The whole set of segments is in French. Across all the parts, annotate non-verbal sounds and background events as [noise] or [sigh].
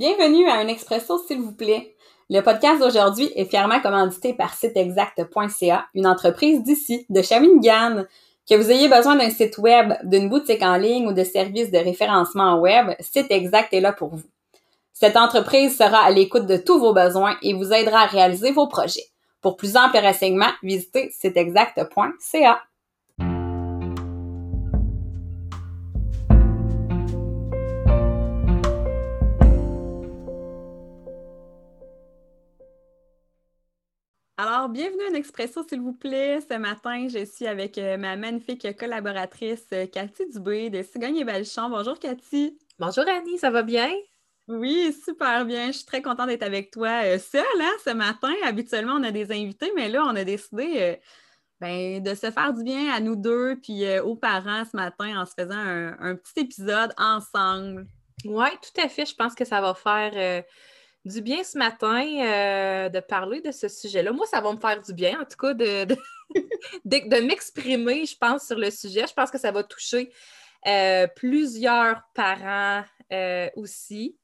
Bienvenue à un expresso, s'il vous plaît. Le podcast d'aujourd'hui est fièrement commandité par siteexact.ca, une entreprise d'ici, de Shawinigan. Que vous ayez besoin d'un site web, d'une boutique en ligne ou de services de référencement web, Site Exact est là pour vous. Cette entreprise sera à l'écoute de tous vos besoins et vous aidera à réaliser vos projets. Pour plus amples renseignements, visitez siteexact.ca. Alors, bienvenue à Expresso, s'il vous plaît. Ce matin, je suis avec euh, ma magnifique collaboratrice euh, Cathy Dubé de Cigogne et Belchamp. Bonjour, Cathy. Bonjour, Annie, ça va bien? Oui, super bien. Je suis très contente d'être avec toi euh, seule hein, ce matin. Habituellement, on a des invités, mais là, on a décidé ben, de se faire du bien à nous deux puis aux parents ce matin en se faisant un, petit épisode ensemble. Oui, tout à fait. Je pense que ça va faire du bien ce matin euh, de parler de ce sujet-là. Moi, ça va me faire du bien, en tout cas, de, de, [laughs] m'exprimer, je pense, sur le sujet. Je pense que ça va toucher euh, plusieurs parents euh, aussi.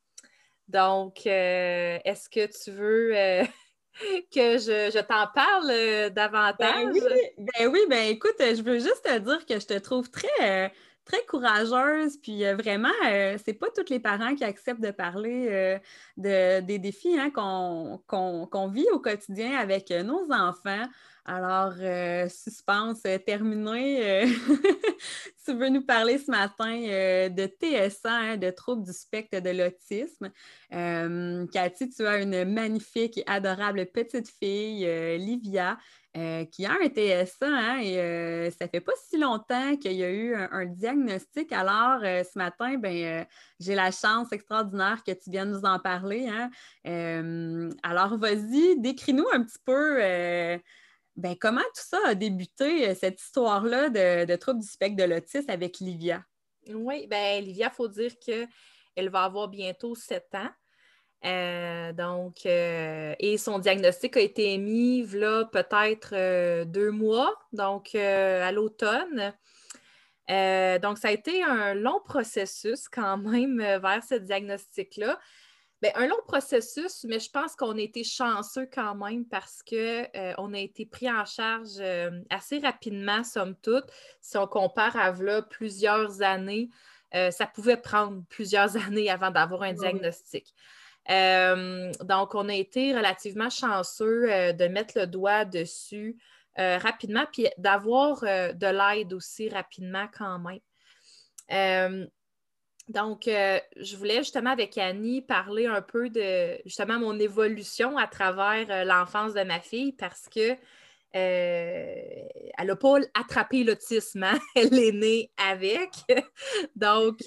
Donc, est-ce que tu veux [laughs] que je, t'en parle davantage? Ben oui, ben oui, ben écoute, je veux juste te dire que je te trouve très très courageuse. Puis euh, vraiment, euh, c'est pas tous les parents qui acceptent de parler euh, de, des défis hein, qu'on vit au quotidien avec nos enfants. Alors, suspense terminé. [laughs] tu veux nous parler ce matin de TSA, hein, de troubles du spectre de l'autisme. Cathy, tu as une magnifique et adorable petite fille, Livia, euh, qui a un TSA, hein, et euh, ça fait pas si longtemps qu'il y a eu un, diagnostic. Alors, euh, ce matin, ben, j'ai la chance extraordinaire que tu viennes nous en parler. Hein. alors, vas-y, décris-nous un petit peu ben, comment tout ça a débuté, cette histoire-là de, de trouble du spectre de l'autisme avec Livia? Oui, bien, Livia, il faut dire qu'elle va avoir bientôt sept ans. Euh, donc, euh, et son diagnostic a été émis là peut-être euh, deux mois, donc à l'automne. donc, ça a été un long processus quand même vers ce diagnostic-là. Bien, un long processus, mais je pense qu'on a été chanceux quand même parce qu'on a été pris en charge assez rapidement, somme toute. Si on compare à là, plusieurs années, ça pouvait prendre plusieurs [laughs] années avant d'avoir un diagnostic. Euh, donc, on a été relativement chanceux euh, de mettre le doigt dessus euh, rapidement, puis d'avoir de l'aide aussi rapidement quand même. donc, je voulais justement avec Annie parler un peu de justement mon évolution à travers l'enfance de ma fille parce que elle n'a pas attrapé l'autisme, hein? [laughs] elle est née avec. [laughs] Donc,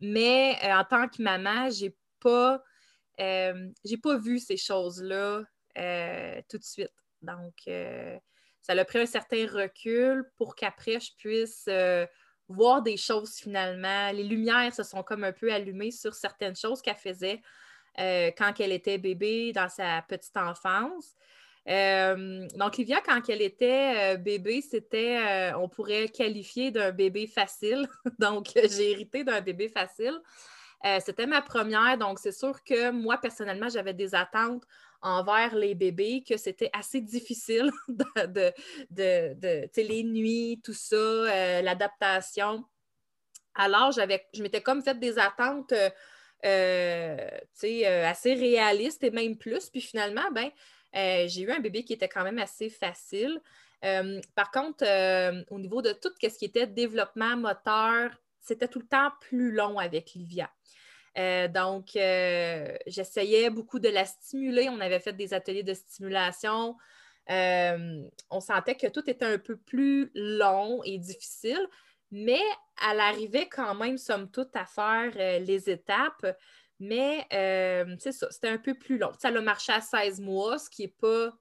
mais en tant que maman, j'ai pas, euh, j'ai pas vu ces choses-là euh, tout de suite. Donc, euh, ça a pris un certain recul pour qu'après, je puisse voir des choses finalement. Les lumières se sont comme un peu allumées sur certaines choses qu'elle faisait quand elle était bébé dans sa petite enfance. donc, Livia, quand elle était bébé, c'était, on pourrait qualifier d'un bébé facile. [laughs] donc, j'ai hérité d'un bébé facile. Euh, c'était ma première, donc c'est sûr que moi, personnellement, j'avais des attentes envers les bébés, que c'était assez difficile [laughs] de, de, les nuits, tout ça, euh, l'adaptation. Alors, je m'étais comme fait des attentes euh, assez réalistes et même plus. Puis finalement, ben, j'ai eu un bébé qui était quand même assez facile. par contre, au niveau de tout ce qui était développement moteur, c'était tout le temps plus long avec Livia. Euh, donc, euh, j'essayais beaucoup de la stimuler. On avait fait des ateliers de stimulation. Euh, on sentait que tout était un peu plus long et difficile, mais elle arrivait quand même, somme toute, à faire les étapes. Mais c'est ça, c'était un peu plus long. Ça a marché à 16 mois, ce qui n'est pas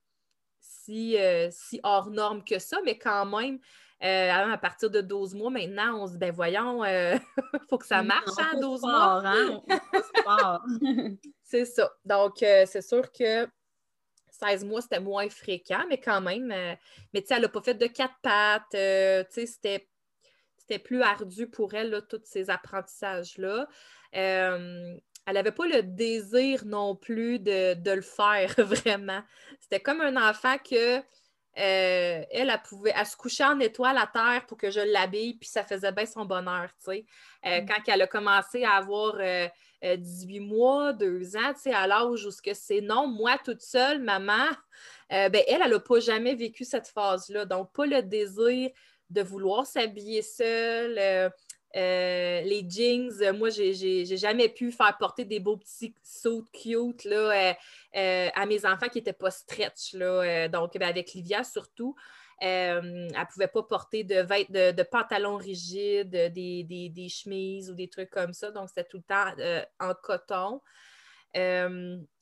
si, si hors norme que ça, mais quand même, euh, à partir de 12 mois, maintenant, on se dit, ben voyons, il euh, [laughs] faut que ça marche, à hein, 12 mois. Hein? [laughs] c'est ça. Donc, euh, c'est sûr que 16 mois, c'était moins fréquent, mais quand même. mais tu sais, elle n'a pas fait de quatre pattes. tu sais, c'était c'était plus ardu pour elle, là, tous ces apprentissages-là. elle n'avait pas le désir non plus de, le faire [laughs] vraiment. C'était comme un enfant que euh, elle, elle, pouvait, elle se coucher en étoile à terre pour que je l'habille, puis ça faisait bien son bonheur, tu sais. Euh, mm. Quand elle a commencé à avoir 18 mois, 2 ans, tu sais, à l'âge où c'est non, moi toute seule, maman, ben, elle, elle n'a pas jamais vécu cette phase-là. Donc, pas le désir de vouloir s'habiller seule, euh, les jeans, euh, moi, j'ai jamais pu faire porter des beaux petits sauts cute là, euh, à mes enfants qui n'étaient pas stretch. Là, donc, ben, avec Livia surtout. elle ne pouvait pas porter de, de, de pantalons rigides, des, des, chemises ou des trucs comme ça. Donc, c'était tout le temps en coton.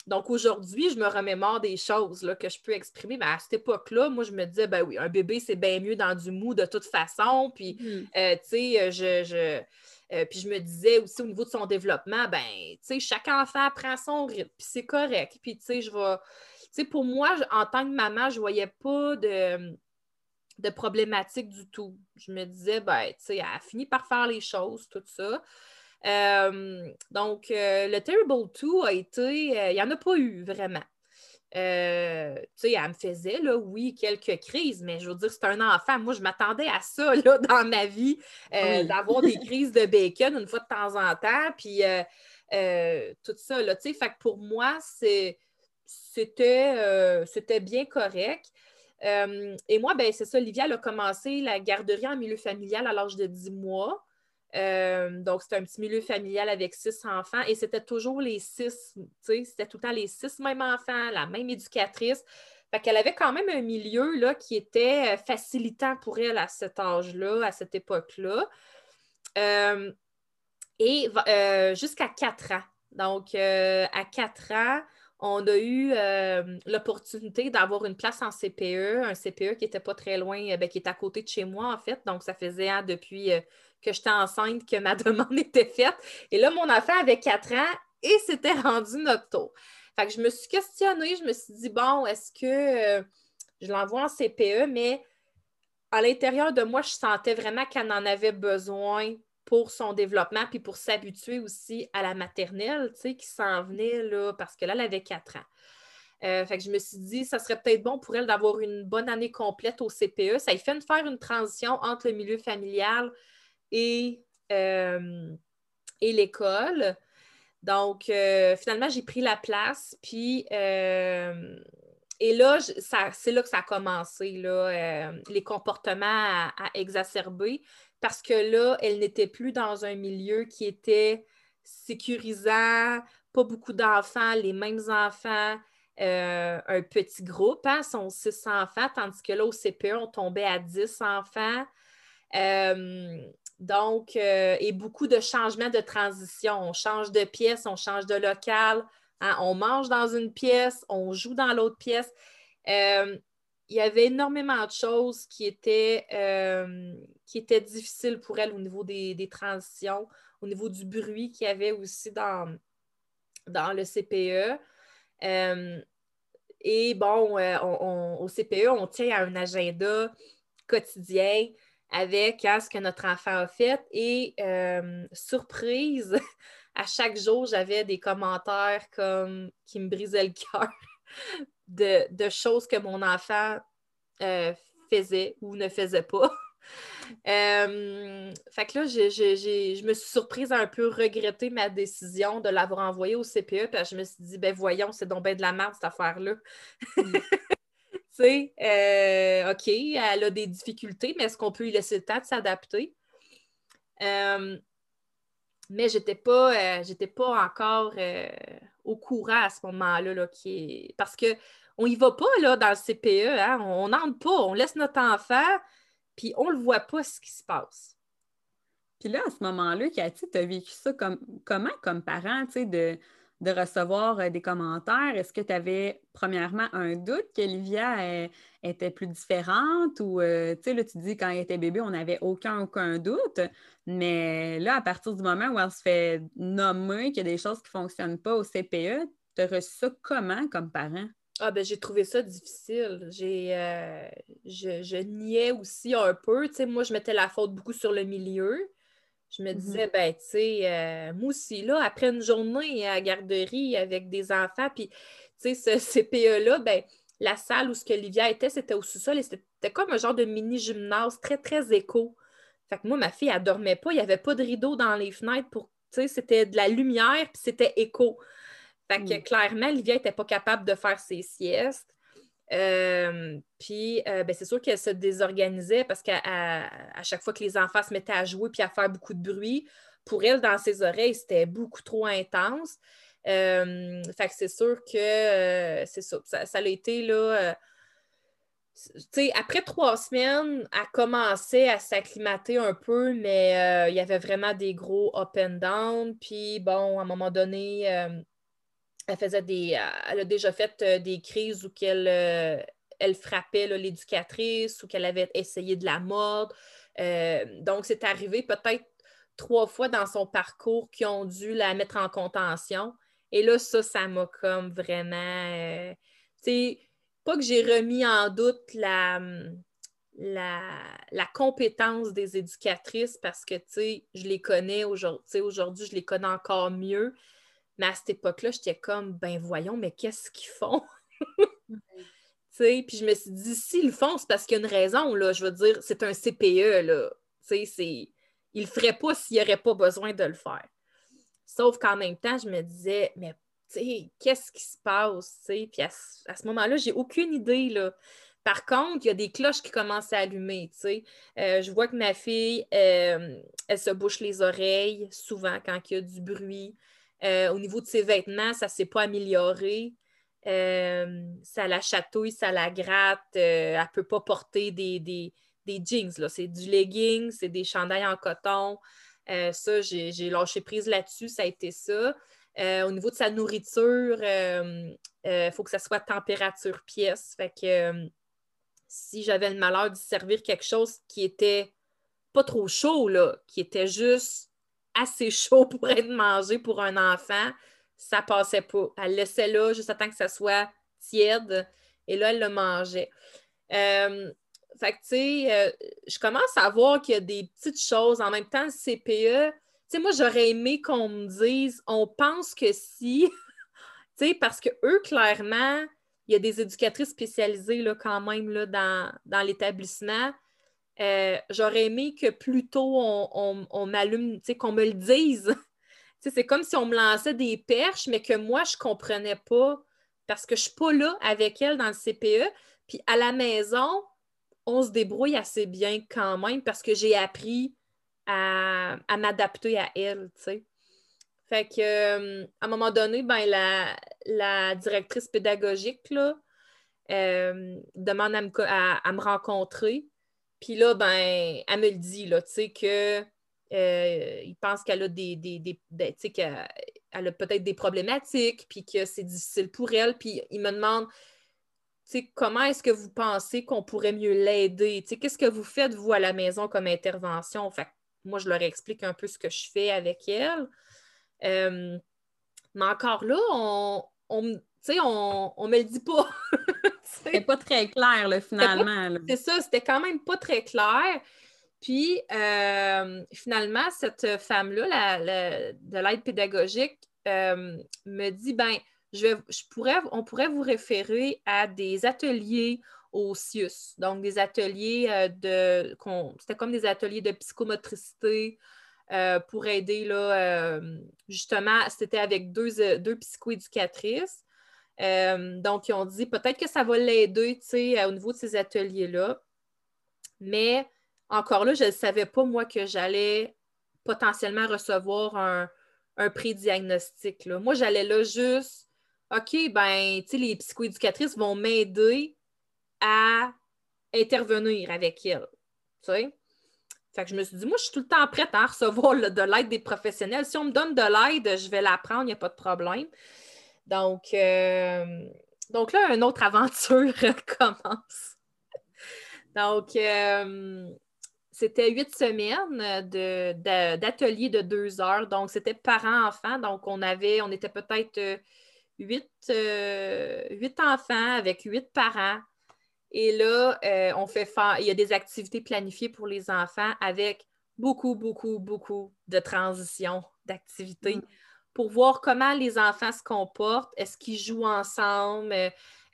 Donc aujourd'hui, je me remémore des choses là, que je peux exprimer. Mais à cette époque-là, moi, je me disais, ben oui, un bébé, c'est bien mieux dans du mou de toute façon. Puis, mm. euh, tu sais, euh, je. Euh, puis je me disais aussi au niveau de son développement, ben, tu sais, chaque enfant prend son rythme, puis c'est correct. Puis, tu sais, je vais. Tu sais, pour moi, en tant que maman, je ne voyais pas de, de problématique du tout. Je me disais, ben, tu sais, elle a fini par faire les choses, tout ça. Euh, donc, euh, le Terrible 2 a été. Euh, il n'y en a pas eu vraiment. tu sais, elle me faisait, là, oui, quelques crises, mais je veux dire, c'est un enfant. Moi, je m'attendais à ça, [laughs] là, dans ma vie, d'avoir des crises de bacon une fois de temps en temps, puis tout ça, là, tu sais. Fait que pour moi, c'était, c'était bien correct. et moi, ben, c'est ça, Olivia, elle a commencé la garderie en milieu familial à l'âge de 10 mois. Euh, donc, c'était un petit milieu familial avec six enfants et c'était toujours les six, tu sais, c'était tout le temps les six mêmes enfants, la même éducatrice. Fait qu'elle avait quand même un milieu là, qui était euh, facilitant pour elle à cet âge-là, à cette époque-là. Euh, et jusqu'à quatre ans. Donc, à quatre ans, on a eu l'opportunité d'avoir une place en CPE, un CPE qui n'était pas très loin, ben, qui est à côté de chez moi, en fait. Donc, ça faisait depuis que j'étais enceinte que ma [laughs] demande était faite. Et là, mon enfant avait 4 ans et c'était rendu notre tour. Fait que je me suis questionnée, je me suis dit, bon, est-ce que euh, je l'envoie en CPE, mais à l'intérieur de moi, je sentais vraiment qu'elle en avait besoin pour son développement, puis pour s'habituer aussi à la maternelle, tu sais, qui s'en venait, là, parce que là, elle avait 4 ans. Euh, fait que je me suis dit, ça serait peut-être bon pour elle d'avoir une bonne année complète au CPE. Ça lui fait faire une transition entre le milieu familial et, euh, et l'école. Donc, euh, finalement, j'ai pris la place, puis et là, c'est là que ça a commencé, là, les comportements à, exacerber, parce que là, elle n'était plus dans un milieu qui était sécurisant, pas beaucoup d'enfants, les mêmes enfants, un petit groupe, hein, sont six enfants, tandis que là, au CPE, on tombait à dix enfants. Donc, euh, et beaucoup de changements de transition. On change de pièce, on change de local, hein. on mange dans une pièce, on joue dans l'autre pièce. Euh, il y avait énormément de choses qui étaient, euh, qui étaient difficiles pour elle au niveau des, transitions, au niveau du bruit qu'il y avait aussi dans, dans le CPE. et bon, au CPE, on tient à un agenda quotidien avec hein, ce que notre enfant a fait. Et euh, surprise, [laughs] à chaque jour, j'avais des commentaires comme qui me brisaient le cœur de, choses que mon enfant euh, faisait ou ne faisait pas. [laughs] Euh, fait que là, je me suis surprise à un peu regretter ma décision de l'avoir envoyé au CPE, parce que je me suis dit, ben voyons, c'est donc bien de la merde cette affaire-là. Mm. [laughs] Tu sais, euh, OK, elle a des difficultés, mais est-ce qu'on peut lui laisser le temps de s'adapter? Euh, mais je n'étais pas, pas encore au courant à ce moment-là. Là, qui Parce qu'on n'y va pas là, dans le CPE, hein? on n'entre pas, on laisse notre enfant, puis on ne le voit pas ce qui se passe. Puis là, à ce moment-là, Cathy, tu as vécu ça comme, comment comme parent, tu sais, de de recevoir euh, des commentaires. Est-ce que tu avais premièrement un doute qu'Olivia euh, était plus différente ou, euh, tu sais, là, tu dis quand elle était bébé, on n'avait aucun, aucun doute. Mais là, à partir du moment où elle se fait nommer qu'il y a des choses qui ne fonctionnent pas au CPE, tu as reçu ça comment comme parent? Ah ben j'ai trouvé ça difficile. J'ai je, niais aussi un peu. Moi, je mettais la faute beaucoup sur le milieu. Je me Mhm. disais, ben, tu sais, euh, moi aussi, là, après une journée à la garderie avec des enfants, puis, tu sais, ce CPE-là, ben, la salle où ce que Livia était, c'était au sous-sol et c'était comme un genre de mini-gymnase très, très éco. Fait que moi, ma fille, elle dormait pas, il n'y avait pas de rideau dans les fenêtres pour, tu sais, c'était de la lumière, puis c'était éco. Fait que Mm. clairement, Livia n'était pas capable de faire ses siestes. Euh, puis, euh, ben, c'est sûr qu'elle se désorganisait parce qu'à chaque fois que les enfants se mettaient à jouer puis à faire beaucoup de bruit, pour elle, dans ses oreilles, c'était beaucoup trop intense. Euh, fait que c'est sûr que c'est ça. ça. a été là. euh, tu sais, après trois semaines, elle commençait à s'acclimater un peu, mais il y avait vraiment des gros up and down. Puis bon, à un moment donné, elle faisait des. Elle a déjà fait euh, des crises où qu'elle euh, elle frappait l'éducatrice ou qu'elle avait essayé de la mordre. Euh, donc, c'est arrivé peut-être trois fois dans son parcours qui ont dû la mettre en contention. Et là, ça, ça m'a comme vraiment. euh, tu sais, pas que j'ai remis en doute la, compétence des éducatrices parce que, tu sais, je les connais aujourd'hui. Aujourd'hui, je les connais encore mieux. Mais à cette époque-là, j'étais comme, ben voyons, mais qu'est-ce qu'ils font? [laughs] Tu sais, puis je me suis dit, s'ils le font, c'est parce qu'il y a une raison, là. Je veux dire, c'est un CPE, là. Tu sais, c'est... Ils le feraient pas s'il n'y aurait pas besoin de le faire. Sauf qu'en même temps, je me disais, mais tu sais, qu'est-ce qui se passe, tu sais? Puis à, ce- à ce moment-là, j'ai aucune idée, là. Par contre, il y a des cloches qui commencent à allumer, tu sais. Euh, je vois que ma fille, euh, elle se bouche les oreilles souvent quand il y a du bruit. Euh, au niveau de ses vêtements, ça ne s'est pas amélioré. Euh, ça la chatouille, ça la gratte. euh, elle ne peut pas porter des, des, jeans. C'est du legging, c'est des chandails en coton. Ça, j'ai lâché prise là-dessus, ça a été ça. Au niveau de sa nourriture, il faut que ça soit température pièce. Fait que si j'avais le malheur d'y servir quelque chose qui était pas trop chaud, qui était juste assez chaud [laughs] pour être mangé pour un enfant, ça passait pas. Elle le laissait là juste à temps que ça soit tiède et là, elle le mangeait. Euh, fait que, tu sais, euh, je commence à voir qu'il y a des petites choses. En même temps, le CPE, tu sais, moi, j'aurais aimé qu'on me dise, on pense que si, [laughs] tu sais, parce que eux, clairement, il y a des éducatrices spécialisées, là, quand même, là, dans, dans l'établissement. Euh, j'aurais aimé que plus tôt on, on, on m'allume, qu'on me le dise. [laughs] C'est comme si on me lançait des perches, mais que moi, je ne comprenais pas parce que je ne suis pas là avec elle dans le CPE. Puis à la maison, on se débrouille assez bien quand même parce que j'ai appris à, à m'adapter à elle. Fait que, euh, à un moment donné, ben, la, la directrice pédagogique, là, euh, demande à me, à me rencontrer. Puis là, ben, elle me le dit, là, tu sais, que euh, il pense qu'elle a des, des, des- des- tu sais, qu'elle elle a peut-être des problématiques, puis que c'est difficile pour elle. Puis il me demande, tu sais, comment est-ce que vous pensez qu'on pourrait mieux l'aider? Tu sais, qu'est-ce que vous faites, vous, à la maison comme intervention? Fait que moi, je leur explique un peu ce que je fais avec elle. Euh, mais encore là, on, on, me- tu sais, on, on me le dit pas. [laughs] C'est pas très clair, là, finalement. C'est ça, c'était quand même pas très clair. Puis, euh, finalement, cette femme-là, la- la- de l'aide pédagogique, euh, me dit, ben, je, vais- je pourrais, on pourrait vous référer à des ateliers au CIUS. Donc, des ateliers euh, de... C'était comme des ateliers de psychomotricité euh, pour aider, là, euh, justement, c'était avec deux, deux psychoéducatrices. Euh, donc, ils ont dit peut-être que ça va l'aider, euh, au niveau de ces ateliers-là. Mais encore là, je ne savais pas, moi, que j'allais potentiellement recevoir un, un pré-diagnostic. Moi, j'allais là juste, OK, ben, les psychoéducatrices vont m'aider à intervenir avec elles. Je me suis dit, moi, je suis tout le temps prête à recevoir de l'aide des professionnels. Si on me donne de l'aide, je vais la prendre, il n'y a pas de problème. Donc, euh, donc là, une autre aventure [laughs] commence. Donc, euh, c'était huit semaines de- de- de, deux heures. Donc, c'était parents-enfants. Donc, on avait, on était peut-être euh, huit, huit enfants avec huit parents. Et là, on fait il y a des activités planifiées pour les enfants avec beaucoup, beaucoup, beaucoup de transitions d'activités mm. Pour voir comment les enfants se comportent. Est-ce qu'ils jouent ensemble?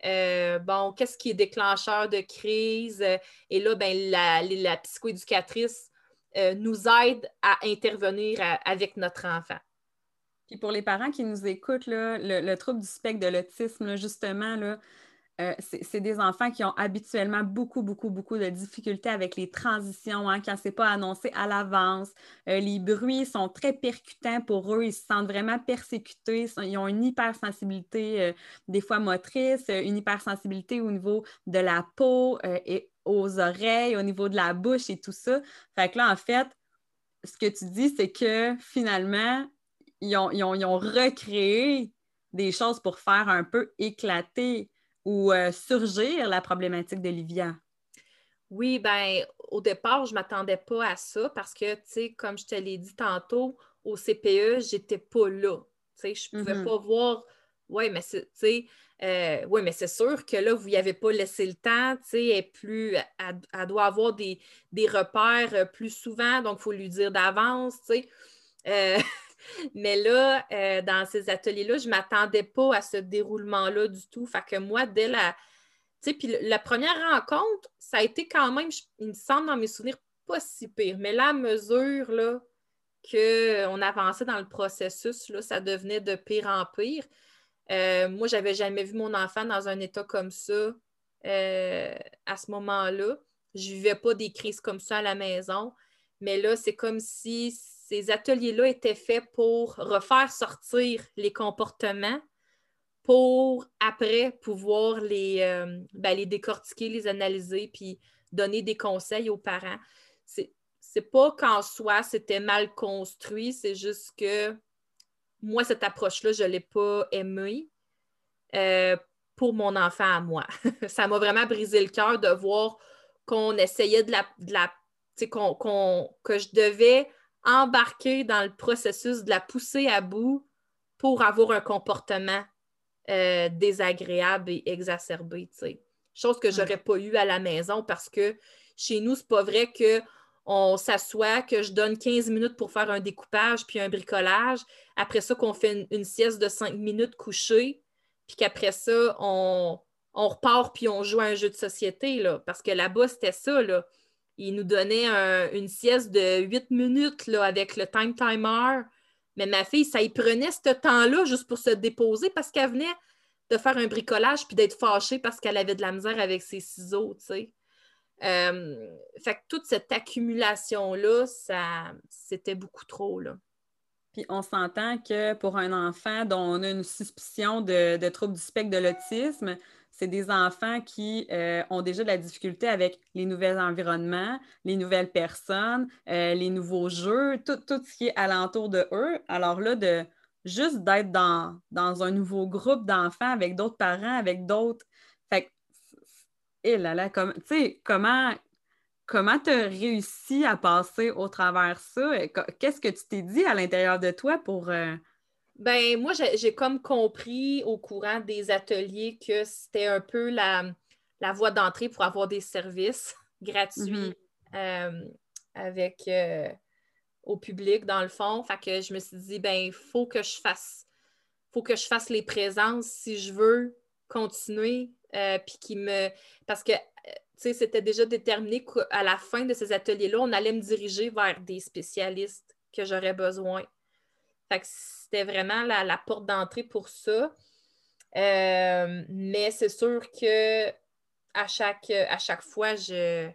Euh, bon, qu'est-ce qui est déclencheur de crise? Et là, ben, la, psychoéducatrice euh, nous aide à intervenir avec notre enfant. Puis pour les parents qui nous écoutent, le, trouble du spectre de l'autisme, justement, là, euh, c'est des enfants qui ont habituellement beaucoup, beaucoup, beaucoup de difficultés avec les transitions, hein, quand ce n'est pas annoncé à l'avance. Euh, les bruits sont très percutants pour eux. Ils se sentent vraiment persécutés. Ils ont une hypersensibilité, euh, des fois motrice, une hypersensibilité au niveau de la peau et aux oreilles, au niveau de la bouche et tout ça. Fait que là, en fait, ce que tu dis, c'est que finalement, ils ont, ils ont recréé des choses pour faire un peu éclater ou euh, surgir la problématique de Livia? Oui, ben au départ, je ne m'attendais pas à ça parce que, tu sais, comme je te l'ai dit tantôt, au CPE, je n'étais pas là. Tu sais, je ne pouvais mm-hmm. pas voir. Oui, mais c'est, euh, mais c'est sûr que là, vous n'y avez pas laissé le temps, tu sais, elle, plus, elle, doit avoir des, des, repères euh, plus souvent, donc il faut lui dire d'avance, tu sais. [laughs] Mais là, euh, dans ces ateliers-là, je ne m'attendais pas à ce déroulement-là du tout. Fait que moi, dès la. Tu sais, puis la première rencontre, ça a été quand même, il me semble dans mes souvenirs, pas si pire. Mais là, à mesure là, qu'on avançait dans le processus, là, ça devenait de pire en pire. Euh, moi, je n'avais jamais vu mon enfant dans un état comme ça euh, à ce moment-là. Je ne vivais pas des crises comme ça à la maison. Mais là, c'est comme si ces ateliers-là étaient faits pour refaire sortir les comportements pour après pouvoir les, euh, ben, les décortiquer, les analyser, puis donner des conseils aux parents. C'est, c'est pas qu'en soi, c'était mal construit, c'est juste que moi, cette approche-là, je ne l'ai pas aimée euh, pour mon enfant à moi. [laughs] Ça m'a vraiment brisé le cœur de voir qu'on essayait de la. De la qu'on, que je devais embarquer dans le processus de la pousser à bout pour avoir un comportement euh, désagréable et exacerbé, Chose que j'aurais pas eu à la maison parce que chez nous, c'est pas vrai que on s'assoit, que je donne 15 minutes pour faire un découpage puis un bricolage. Après ça, qu'on fait une, sieste de 5 minutes couchée, puis qu'après ça, on, on, repart puis on joue à un jeu de société, là. Parce que là-bas, c'était ça, là il nous donnait une sieste de 8 minutes là, avec le time timer. Mais ma fille, ça y prenait ce temps-là juste pour se déposer parce qu'elle venait de faire un bricolage puis d'être fâchée parce qu'elle avait de la misère avec ses ciseaux, tu sais. Euh, fait que toute cette accumulation-là, ça, c'était beaucoup trop, là. Puis on s'entend que pour un enfant dont on a une suspicion de, de trouble du spectre de l'autisme, c'est des enfants qui euh, ont déjà de la difficulté avec les nouveaux environnements, les nouvelles personnes, euh, les nouveaux jeux, tout, ce qui est alentour de eux. Alors là, de juste d'être dans, dans un nouveau groupe d'enfants avec d'autres parents, avec d'autres. Fait et eh là là, comme, comment comment tu as réussi à passer au travers ça? Qu'est-ce que tu t'es dit à l'intérieur de toi pour. Euh, ben, moi, j'ai comme compris au courant des ateliers que c'était un peu la, voie d'entrée pour avoir des services [laughs] gratuits mhm. euh, avec euh, au public, dans le fond. Fait que je me suis dit, ben, il faut que je fasse faut que je fasse les présences si je veux continuer. Euh, puis qui me. Parce que c'était déjà déterminé qu'à la fin de ces ateliers-là, on allait me diriger vers des spécialistes que j'aurais besoin. C'était vraiment la, porte d'entrée pour ça. Euh, mais c'est sûr que à chaque, à chaque fois, je,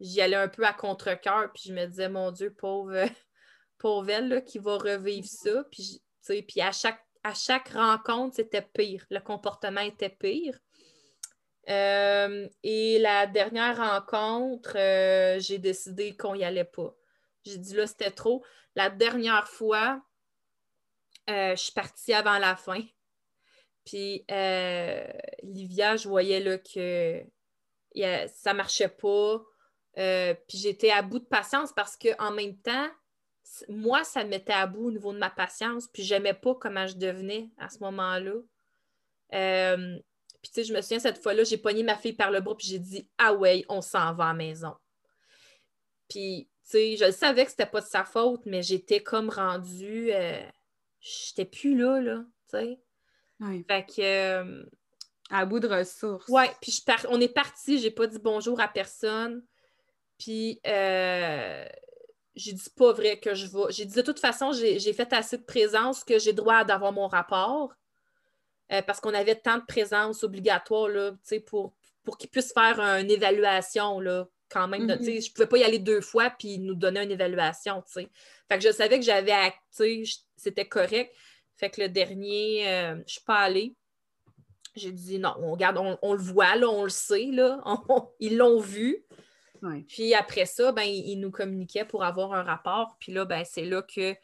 j'y allais un peu à contre-cœur, puis je me disais, mon Dieu, pauvre, [laughs] pauvre elle qui va revivre ça. Puis, puis à, chaque, à chaque rencontre, c'était pire. Le comportement était pire. Euh, et la dernière rencontre, euh, j'ai décidé qu'on n'y allait pas. J'ai dit là, c'était trop. La dernière fois, je suis partie avant la fin. Puis euh, Livia, je voyais là, que ça ne marchait pas. Euh, puis j'étais à bout de patience parce qu'en même temps, moi, ça me mettait à bout au niveau de ma patience. Puis j'aimais pas comment je devenais à ce moment-là. puis tu sais, je me souviens, cette fois-là, j'ai pogné ma fille par le bras puis j'ai dit Ah ouais, on s'en va à la maison. Puis sais, je savais que c'était pas de sa faute, mais j'étais comme rendue. Euh, j'étais plus là, là, tu sais. Fait que. Euh, à bout de ressources. Ouais, puis je on est parti, j'ai pas dit bonjour à personne. Puis euh, j'ai dit pas vrai que je vais. J'ai dit de toute façon, j'ai fait assez de présence que j'ai droit d'avoir mon rapport. Euh, parce qu'on avait tant de présence obligatoire là, pour, pour qu'ils puissent faire une évaluation là, quand même. Mm-hmm. Je ne pouvais pas y aller deux fois puis nous donner une évaluation. Fait que je savais que j'avais c'était correct. Fait que le dernier, euh, je ne suis pas allée. J'ai dit non, on, regarde, on, le voit, là, on le sait, là, [laughs] ils l'ont vu. Puis après ça, ben, ils, nous communiquaient pour avoir un rapport. Puis là, ben, c'est là que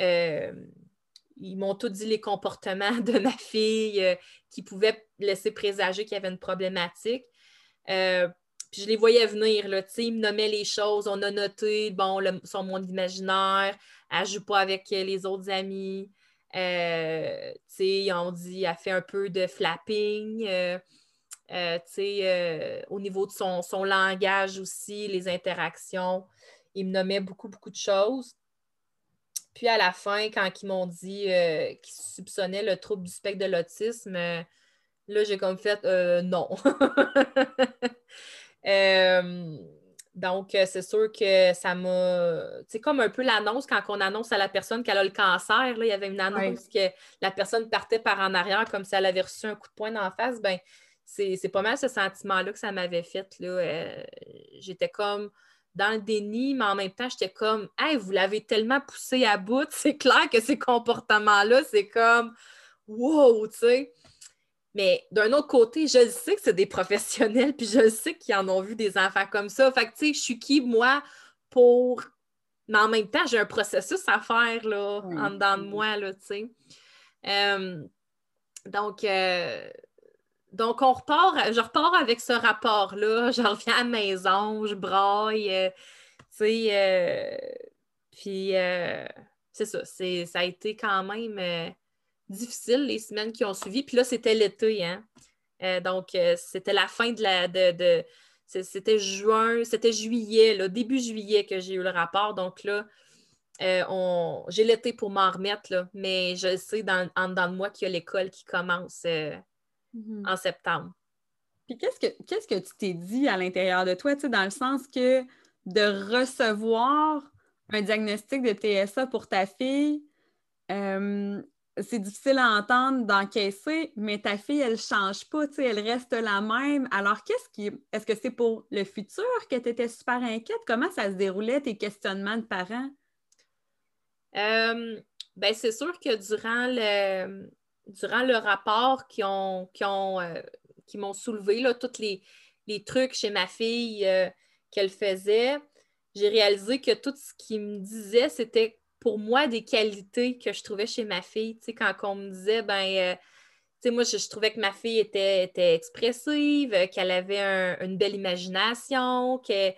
euh, ils m'ont tout dit les comportements [laughs] de ma fille euh, qui pouvaient laisser présager qu'il y avait une problématique. Puis je les voyais venir, là, ils me nommaient les choses, on a noté, bon, son monde imaginaire, elle joue pas avec les autres amis, euh, on dit qu'elle fait un peu de flapping. Euh, euh, au niveau de son, son, langage aussi, les interactions. Il me nommait beaucoup, beaucoup de choses. Puis à la fin, quand ils m'ont dit qu'ils soupçonnaient le trouble du spectre de l'autisme, là, j'ai comme fait non. [laughs] Donc, euh, c'est sûr que ça m'a. C'est comme un peu l'annonce quand on annonce à la personne qu'elle a le cancer. Là, il y avait une annonce que la personne partait par en arrière comme si elle avait reçu un coup de poing la face. Ben, c'est pas mal ce sentiment-là que ça m'avait fait. Là. Euh, j'étais comme dans le déni, mais en même temps, j'étais comme Hey, vous l'avez tellement poussé à bout, [laughs] c'est clair que ces comportements-là, c'est comme Wow, tu sais. Mais d'un autre côté, je sais que c'est des professionnels, [laughs] puis je sais qu'ils en ont vu des enfants comme ça. Fait que, tu sais, je suis qui, moi, pour. Mais en même temps, j'ai un processus à faire, là, en dedans de moi, là, tu sais. Euh, donc, euh, donc, on repart, je repars avec ce rapport-là. [laughs] Je reviens à la maison, je braille, euh, tu sais. puis, c'est ça, ça a été quand même difficile les semaines qui ont suivi. Puis là, c'était l'été, hein? Euh, donc, euh, c'était la fin de la. De, c'était juin, c'était juillet, là, début juillet que j'ai eu le rapport. Donc là, euh, j'ai l'été pour m'en remettre, là, mais je sais dans, en dedans de moi qu'il y a l'école qui commence mm-hmm. en septembre. Puis qu'est-ce que, qu'est-ce que tu t'es dit à l'intérieur de toi, dans le sens que de recevoir un diagnostic de TSA pour ta fille, c'est difficile à entendre, d'encaisser, mais ta fille, elle ne change pas, elle reste la même. Alors, qu'est-ce qui. Est-ce que c'est pour le futur que tu étais super inquiète? Comment ça se déroulait, tes questionnements de parents? Euh, ben, c'est sûr que durant le, durant le rapport qui ont, qui ont, euh, qui m'ont soulevé, là, tous les, trucs chez ma fille euh, qu'elle faisait, j'ai réalisé que tout ce qu'il me disait, c'était pour moi des qualités que je trouvais chez ma fille. Tu sais, quand on me disait, ben, euh, tu sais, moi, je, trouvais que ma fille était, était expressive, qu'elle avait une belle imagination, que, tu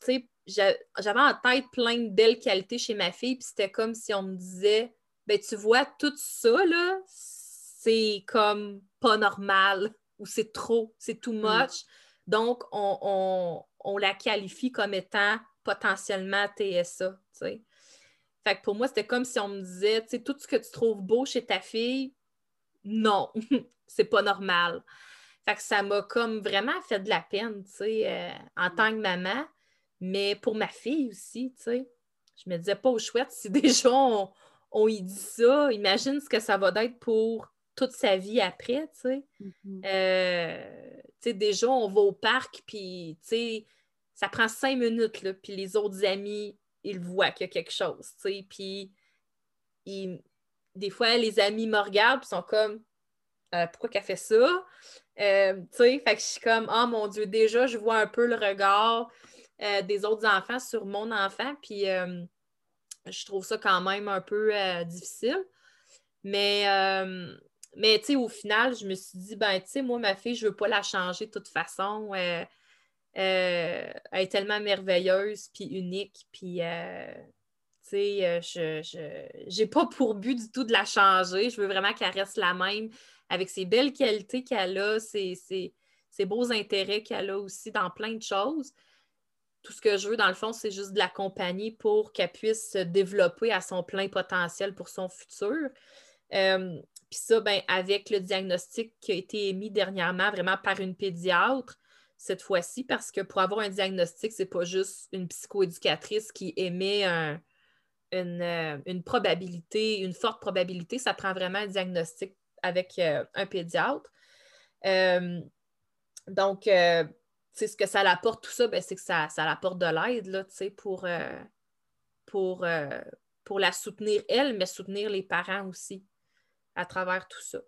sais, j'avais en tête plein de belles qualités chez ma fille, puis c'était comme si on me disait, ben, tu vois, tout ça, là, c'est comme pas normal, ou c'est trop, c'est too mm. much. Donc, on, on, la qualifie comme étant potentiellement TSA, tu sais. Fait que pour moi, c'était comme si on me disait, tu sais, tout ce que tu trouves beau chez ta fille, non, [laughs] c'est pas normal. Fait que ça m'a comme vraiment fait de la peine, tu sais, euh, en tant que maman, mais pour ma fille aussi, tu sais. Je me disais pas au chouette, si déjà on, on y dit ça, imagine ce que ça va être pour toute sa vie après, tu sais. Mm-hmm. Euh, tu sais, déjà, on va au parc, puis, tu sais, ça prend cinq minutes, là, puis les autres amis il voit qu'il y a quelque chose, tu sais. Puis, des fois, les amis me regardent et sont comme euh, Pourquoi qu'elle fait ça? Euh, fait que je suis comme Oh mon Dieu, déjà, je vois un peu le regard euh, des autres enfants sur mon enfant, puis je trouve ça quand même un peu difficile. Mais, mais tu au final, je me suis dit Ben, tu sais, moi, ma fille, je veux pas la changer de toute façon. Euh, elle est tellement merveilleuse, puis unique, puis, euh, euh, je n'ai pas pour but du tout de la changer. Je veux vraiment qu'elle reste la même, avec ses belles qualités qu'elle a, ses, beaux intérêts qu'elle a aussi dans plein de choses. tout ce que je veux, dans le fond, c'est juste de l'accompagner pour qu'elle puisse se développer à son plein potentiel pour son futur. Puis ça, ben, avec le diagnostic qui a été émis dernièrement vraiment par une pédiatre, cette fois-ci, parce que pour avoir un diagnostic, c'est pas juste une psychoéducatrice qui émet une, euh, une, probabilité, une forte probabilité, ça prend vraiment un diagnostic avec euh, un pédiatre. donc, ce que ça apporte, tout ça, ben, c'est que ça, ça apporte de l'aide pour, euh, pour, euh, pour la soutenir elle, mais soutenir les parents aussi à travers tout ça.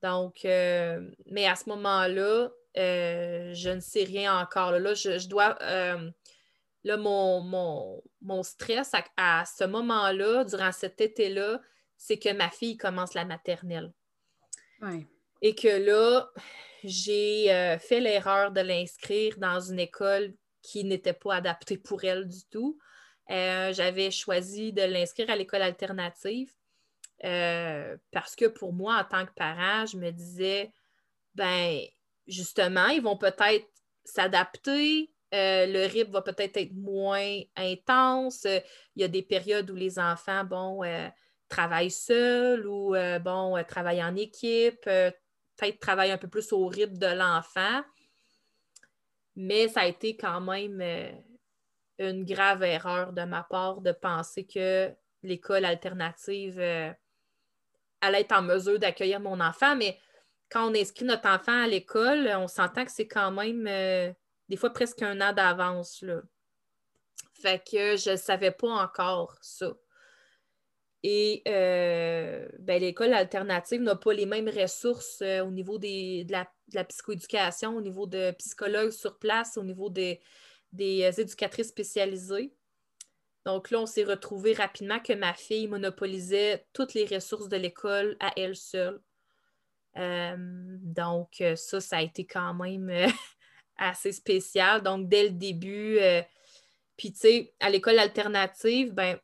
Donc, euh, mais à ce moment-là, je ne sais rien encore. Là, je, dois. là, mon, mon, stress à, ce moment-là, durant cet été-là, c'est que ma fille commence la maternelle. Et que là, j'ai euh, fait l'erreur de l'inscrire dans une école qui n'était pas adaptée pour elle du tout. Euh, j'avais choisi de l'inscrire à l'école alternative euh, parce que pour moi, en tant que parent, je me disais, ben, justement, ils vont peut-être s'adapter. le rythme va peut-être être moins intense. Il y a des périodes où les enfants, bon, travaillent seuls ou, bon, travaillent en équipe, peut-être travailler un peu plus au rythme de l'enfant. Mais ça a été quand même euh, une grave erreur de ma part de penser que l'école alternative euh, allait être en mesure d'accueillir mon enfant. Mais quand on inscrit notre enfant à l'école, on s'entend que c'est quand même euh, des fois presque un an d'avance. Fait que je ne savais pas encore ça. Et euh, ben, l'école alternative n'a pas les mêmes ressources euh, au niveau de, la, psychoéducation, au niveau de psychologues sur place, au niveau des, euh, éducatrices spécialisées. Donc là, on s'est retrouvé rapidement que ma fille monopolisait toutes les ressources de l'école à elle seule. Donc, ça, ça a été quand même [laughs] assez spécial. Donc, dès le début, puis tu sais, à l'école alternative, ben,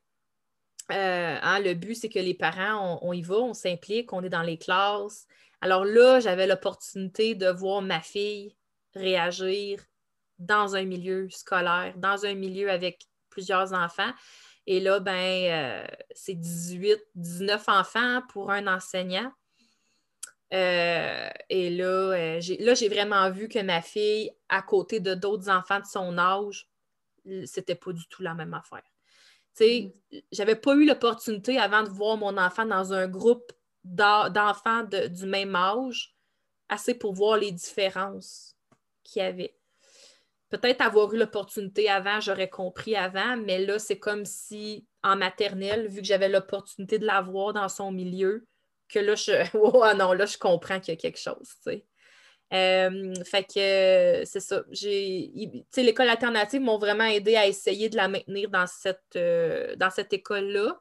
euh, hein, le but, c'est que les parents, on, y va, on s'implique, on est dans les classes. Alors là, j'avais l'opportunité de voir ma fille réagir dans un milieu scolaire, dans un milieu avec plusieurs enfants. Et là, ben, euh, c'est 18, 19 enfants pour un enseignant. Euh, et là, là, j'ai vraiment vu que ma fille, à côté de d'autres enfants de son âge, c'était pas du tout la même affaire. Mm. J'avais pas eu l'opportunité avant de voir mon enfant dans un groupe d'enfants du même âge, assez pour voir les différences qu'il y avait. Peut-être avoir eu l'opportunité avant, j'aurais compris avant, mais là, c'est comme si en maternelle, vu que j'avais l'opportunité de la voir dans son milieu, que là, je, [laughs] oh, non, là, je comprends qu'il y a quelque chose. Euh, fait que c'est ça. l'école alternative m'ont vraiment aidé à essayer de la maintenir dans cette, euh, dans cette école-là.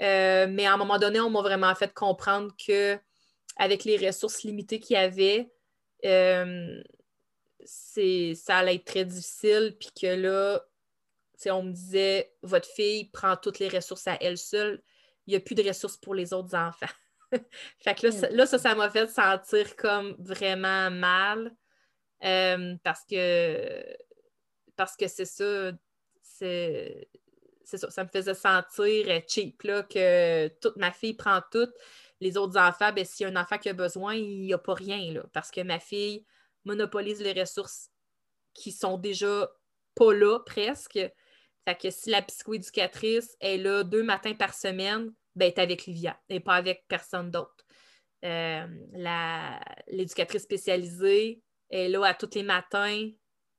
Euh, mais à un moment donné, on m'a vraiment fait comprendre que avec les ressources limitées qu'il y avait, ça allait être très difficile. Puis que là, on me disait, votre fille prend toutes les ressources à elle seule, il n'y a plus de ressources pour les autres enfants. [laughs] fait que là, ça, ça m'a fait sentir comme vraiment mal. Euh, parce que parce que c'est ça, c'est ça, ça me faisait sentir cheap là, que toute ma fille prend tout. Les autres enfants, ben, s'il y a un enfant qui a besoin, il n'y a pas rien là, parce que ma fille monopolise les ressources qui sont déjà pas là presque. Fait que si la psychoéducatrice est là deux matins par semaine, ben, est avec Livia et pas avec personne d'autre. Euh, l'éducatrice spécialisée est là à tous les matins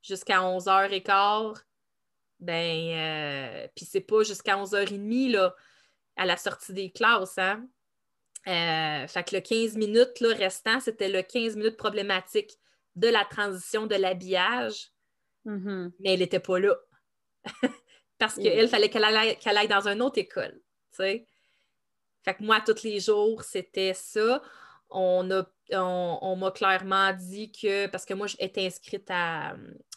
jusqu'à 11h15. Ben, euh, puis c'est pas jusqu'à 11h30 là, à la sortie des classes. Hein? Euh, fait que le 15 minutes là, restant, c'était le 15 minutes problématique de la transition de l'habillage. Mm-hmm. Mais elle n'était pas là. [laughs] Parce qu'il fallait qu'elle aille, aille, dans une autre école. sais. Fait que moi, tous les jours, c'était ça. On on, m'a clairement dit que, parce que moi, j'étais inscrite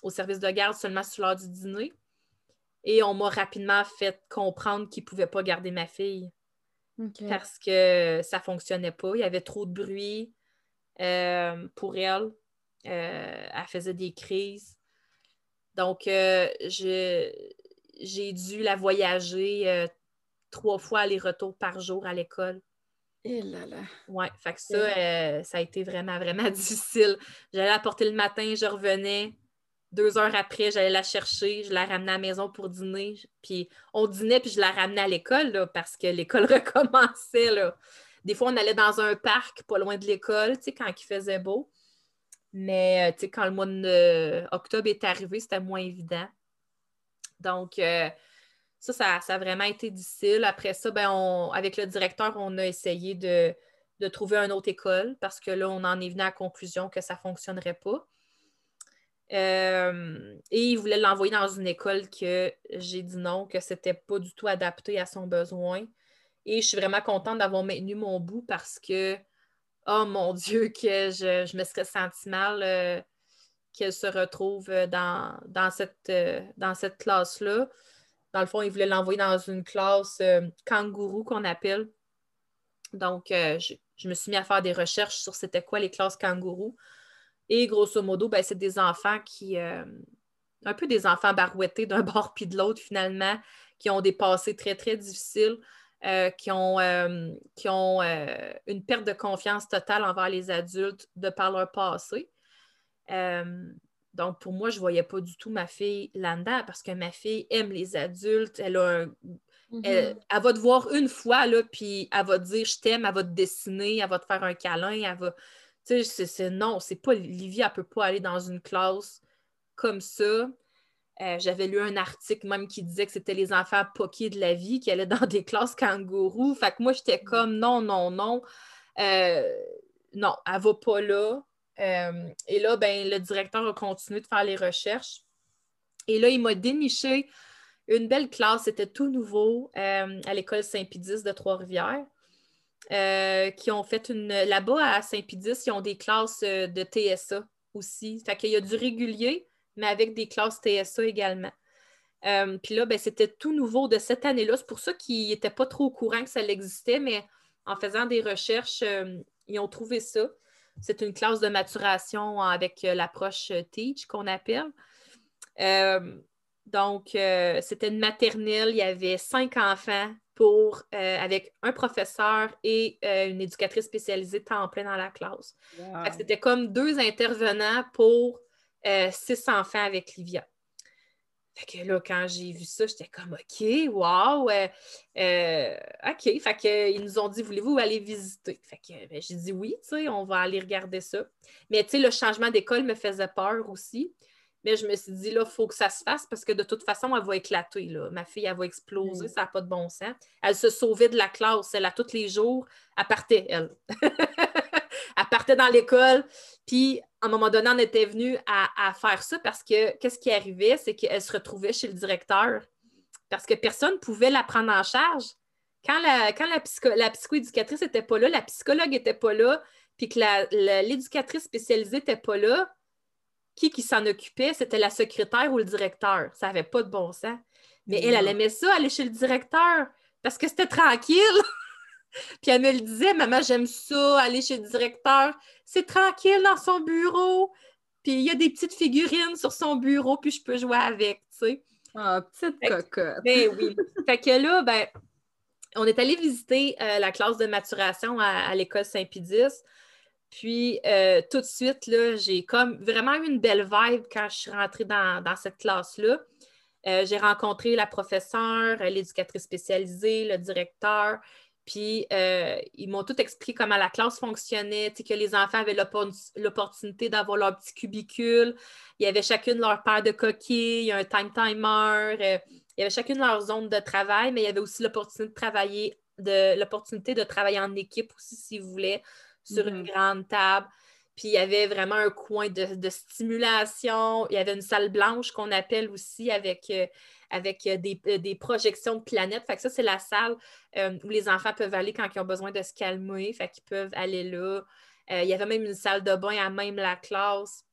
au service de garde seulement sur l'heure du dîner, et on m'a rapidement fait comprendre qu'ils ne pouvaient pas garder ma fille parce que ça ne fonctionnait pas. Il y avait trop de bruit euh, pour elle. Euh, elle faisait des crises. Donc, j'ai dû la voyager trois fois aller-retour par jour à l'école. Et eh là là. Ouais, fait que ça, ça a été vraiment, vraiment [laughs] difficile. J'allais la porter le matin, je revenais. Deux heures après, j'allais la chercher, je la ramenais à la maison pour dîner. Puis on dînait, puis je la ramenais à l'école parce que l'école [laughs] recommençait. Là. Des fois, on allait dans un parc pas loin de l'école, quand il faisait beau. Mais euh, quand le mois d'octobre est arrivé, c'était moins évident. Donc, euh, ça, ça, a vraiment été difficile. Après ça, ben, avec le directeur, on a essayé de, de trouver une autre école parce que là, on en est venu à la conclusion que ça ne fonctionnerait pas. Euh, et il voulait l'envoyer dans une école que j'ai dit non, que ce n'était pas du tout adapté à son besoin. Et je suis vraiment contente d'avoir maintenu mon bout parce que, oh mon [laughs] Dieu, que je, me serais senti mal euh, qu'elle se retrouve dans, dans cette, euh, dans cette classe-là. Dans le fond, il voulait l'envoyer dans une classe kangourou qu'on appelle. Donc, je, je, me suis mis à faire des recherches sur c'était quoi les classes kangourous. Et grosso modo, ben, c'est des enfants qui. Euh, un peu des enfants barouettés d'un [laughs] bord puis de l'autre, finalement, qui ont des passés très, très difficiles, euh, qui ont, euh, qui ont une perte de confiance totale envers les adultes de par leur passé. Donc, pour moi, je ne voyais pas du tout ma fille là-dedans parce que ma fille aime les adultes. Elle a mm-hmm. elle, va te voir une fois, là, puis elle va te dire je t'aime, elle va te dessiner, elle va te faire un câlin, elle va tu sais, c'est non, c'est pas. Livia, elle peut pas aller dans une classe comme ça. Euh, j'avais lu un article même qui disait que c'était les enfants poqués de la vie qui allaient [laughs] dans des classes kangourous. Fait que moi, j'étais mm. comme non, non, non. Euh, non, elle va pas là. Euh, et là, ben, le directeur a continué de faire les recherches. Et là, il m'a déniché une belle classe. C'était tout nouveau à l'école Saint-Pédis de Trois-Rivières. Euh, qui ont fait une. Là-bas, à Saint-Pédis, ils ont des classes euh, de TSA aussi. Fait qu'il y a du régulier, mais avec des classes TSA également. Euh, puis là, ben, c'était tout nouveau de cette année-là. C'est pour ça qu'ils n'étaient pas trop au courant que ça existait, mais en faisant des recherches, ils ont trouvé ça. C'est une classe de maturation avec l'approche Teach qu'on appelle. donc, c'était une maternelle, il y avait cinq enfants pour, euh, avec un professeur et euh, une éducatrice spécialisée temps plein dans la classe. C'était comme deux intervenants pour euh, six enfants avec Livia. Fait que là, quand j'ai vu ça, j'étais comme OK, wow! OK. Fait que, ils nous ont dit Voulez-vous aller visiter? Fait que ben, j'ai dit oui, on va aller regarder ça. Mais tu sais, le changement d'école me faisait peur aussi. Mais je me suis dit, là, il faut que ça se fasse parce que de toute façon, elle va éclater. Là. Ma fille, elle va exploser, mm. ça n'a pas de bon sens. Elle se sauvait de la classe. Elle, a tous les jours, elle partait, elle. [laughs] elle partait dans l'école. Puis, à un moment donné, on était venu à, faire ça parce que qu'est-ce qui arrivait, c'est qu'elle se retrouvait chez le directeur parce que personne ne pouvait la prendre en charge. Quand la, quand la, psycho, la psychoéducatrice n'était pas là, la psychologue n'était pas là, puis que l'éducatrice spécialisée n'était pas là, qui qui s'en occupait, c'était la secrétaire ou le directeur. Ça n'avait pas de bon sens. Mais elle, elle aimait ça, aller chez le directeur, parce que c'était tranquille. [laughs] [laughs] puis elle me le disait, maman, j'aime ça, aller chez le directeur. C'est tranquille dans son bureau. Puis il y a des petites figurines sur son bureau, puis je peux jouer avec, tu sais. Ah, petite cocotte. Ben [laughs] oui. fait que là, ben, on est allé visiter euh, la classe de maturation à, l'école Saint-Pédis. Puis euh, tout de suite, là, j'ai comme vraiment eu une belle vibe quand je suis rentrée dans, cette classe-là. Euh, j'ai rencontré la professeure, l'éducatrice spécialisée, le directeur. Puis euh, ils m'ont tout expliqué comment la classe fonctionnait, que les enfants avaient l'opportunité d'avoir leur petit cubicule. Il y avait chacune leur paire de coquilles, un time timer. il y avait chacune leur zone de travail, mais il y avait aussi l'opportunité de travailler, de l'opportunité de travailler en équipe aussi, si vous voulez sur une mm-hmm. grande table. Puis il y avait vraiment un coin de, stimulation. Il y avait une salle blanche qu'on appelle aussi avec, euh, avec euh, euh, des, projections de planètes. Fait que ça, c'est la salle où les enfants peuvent aller quand ils ont besoin de se calmer. Fait qu'ils peuvent aller là. il y avait même une salle de bain à même la classe.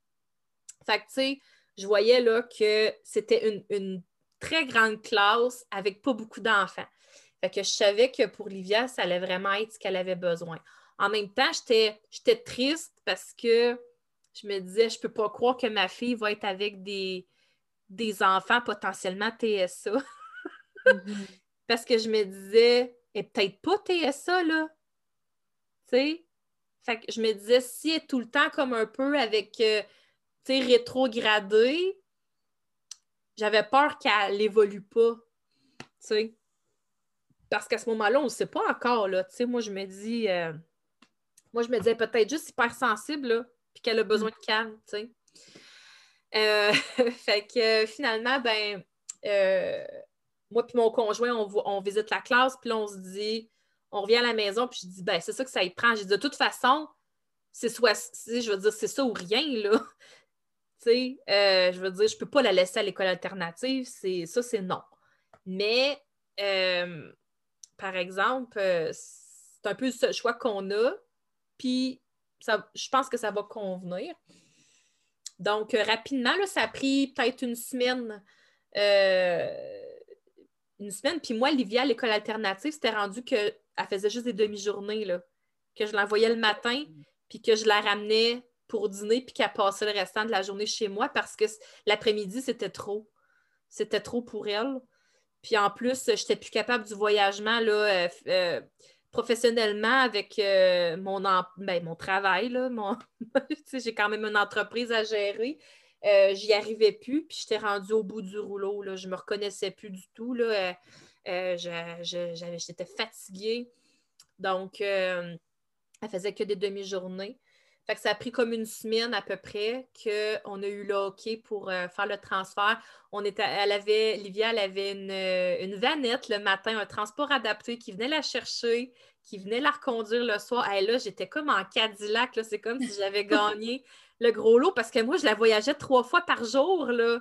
Fait que, tu sais, je voyais là que c'était une, une, très grande classe avec pas beaucoup d'enfants. Fait que je savais que pour Livia, ça allait vraiment être ce qu'elle avait besoin. En même temps, j'étais triste parce que je me disais, je ne peux pas croire que ma fille va être avec des, des enfants potentiellement TSA. [laughs] Mhm. Parce que je me disais, et peut-être pas TSA, là. Tu sais? Fait que je me disais, si elle est tout le temps comme un peu avec, euh, tu sais, rétrogradée, j'avais peur qu'elle évolue pas. Tu sais? Parce qu'à ce moment-là, on ne sait pas encore, là. Tu sais, moi, je me dis... Euh, moi, je me disais peut-être juste hypersensible, là, puis qu'elle a besoin de calme, tu sais. Euh, [laughs] fait que finalement, ben, euh, moi puis mon conjoint, on, visite la classe, puis on se dit, on revient à la maison, puis je dis, ben, c'est ça que ça y prend. J'ai dit, de toute façon, c'est soit, je veux dire, c'est ça ou rien, là. [laughs] tu sais, euh, je veux dire, je peux pas la laisser à l'école alternative, c'est ça, c'est non. Mais, par exemple, c'est un peu ce choix qu'on a, puis je pense que ça va convenir. Donc, euh, rapidement, là, ça a pris peut-être une semaine. Euh, une semaine. Puis moi, Livia, à l'école alternative, c'était rendu qu'elle faisait juste des demi-journées, que je l'envoyais le matin, puis que je la ramenais pour dîner, puis qu'elle passait le restant de la journée chez moi parce que l'après-midi, c'était trop. C'était trop pour elle. Puis en plus, je n'étais plus capable du voyagement. Là, euh, professionnellement avec euh, mon, ben, mon travail, [laughs] j'ai quand même une entreprise à gérer. Euh, j'y arrivais plus, puis j'étais rendue au bout du rouleau. Je me reconnaissais plus du tout. Euh, j'étais fatiguée. Donc, elle faisait que des demi-journées. Fait que ça a pris comme une semaine à peu près qu'on a eu le OK pour euh, faire le transfert. On était, elle avait, Livia, elle avait une, une, vanette le matin, un transport adapté qui venait la chercher, qui venait la reconduire le soir. Et là, j'étais comme en Cadillac, c'est comme si j'avais [laughs] gagné le gros lot parce que moi, je la voyageais trois fois par jour. Là.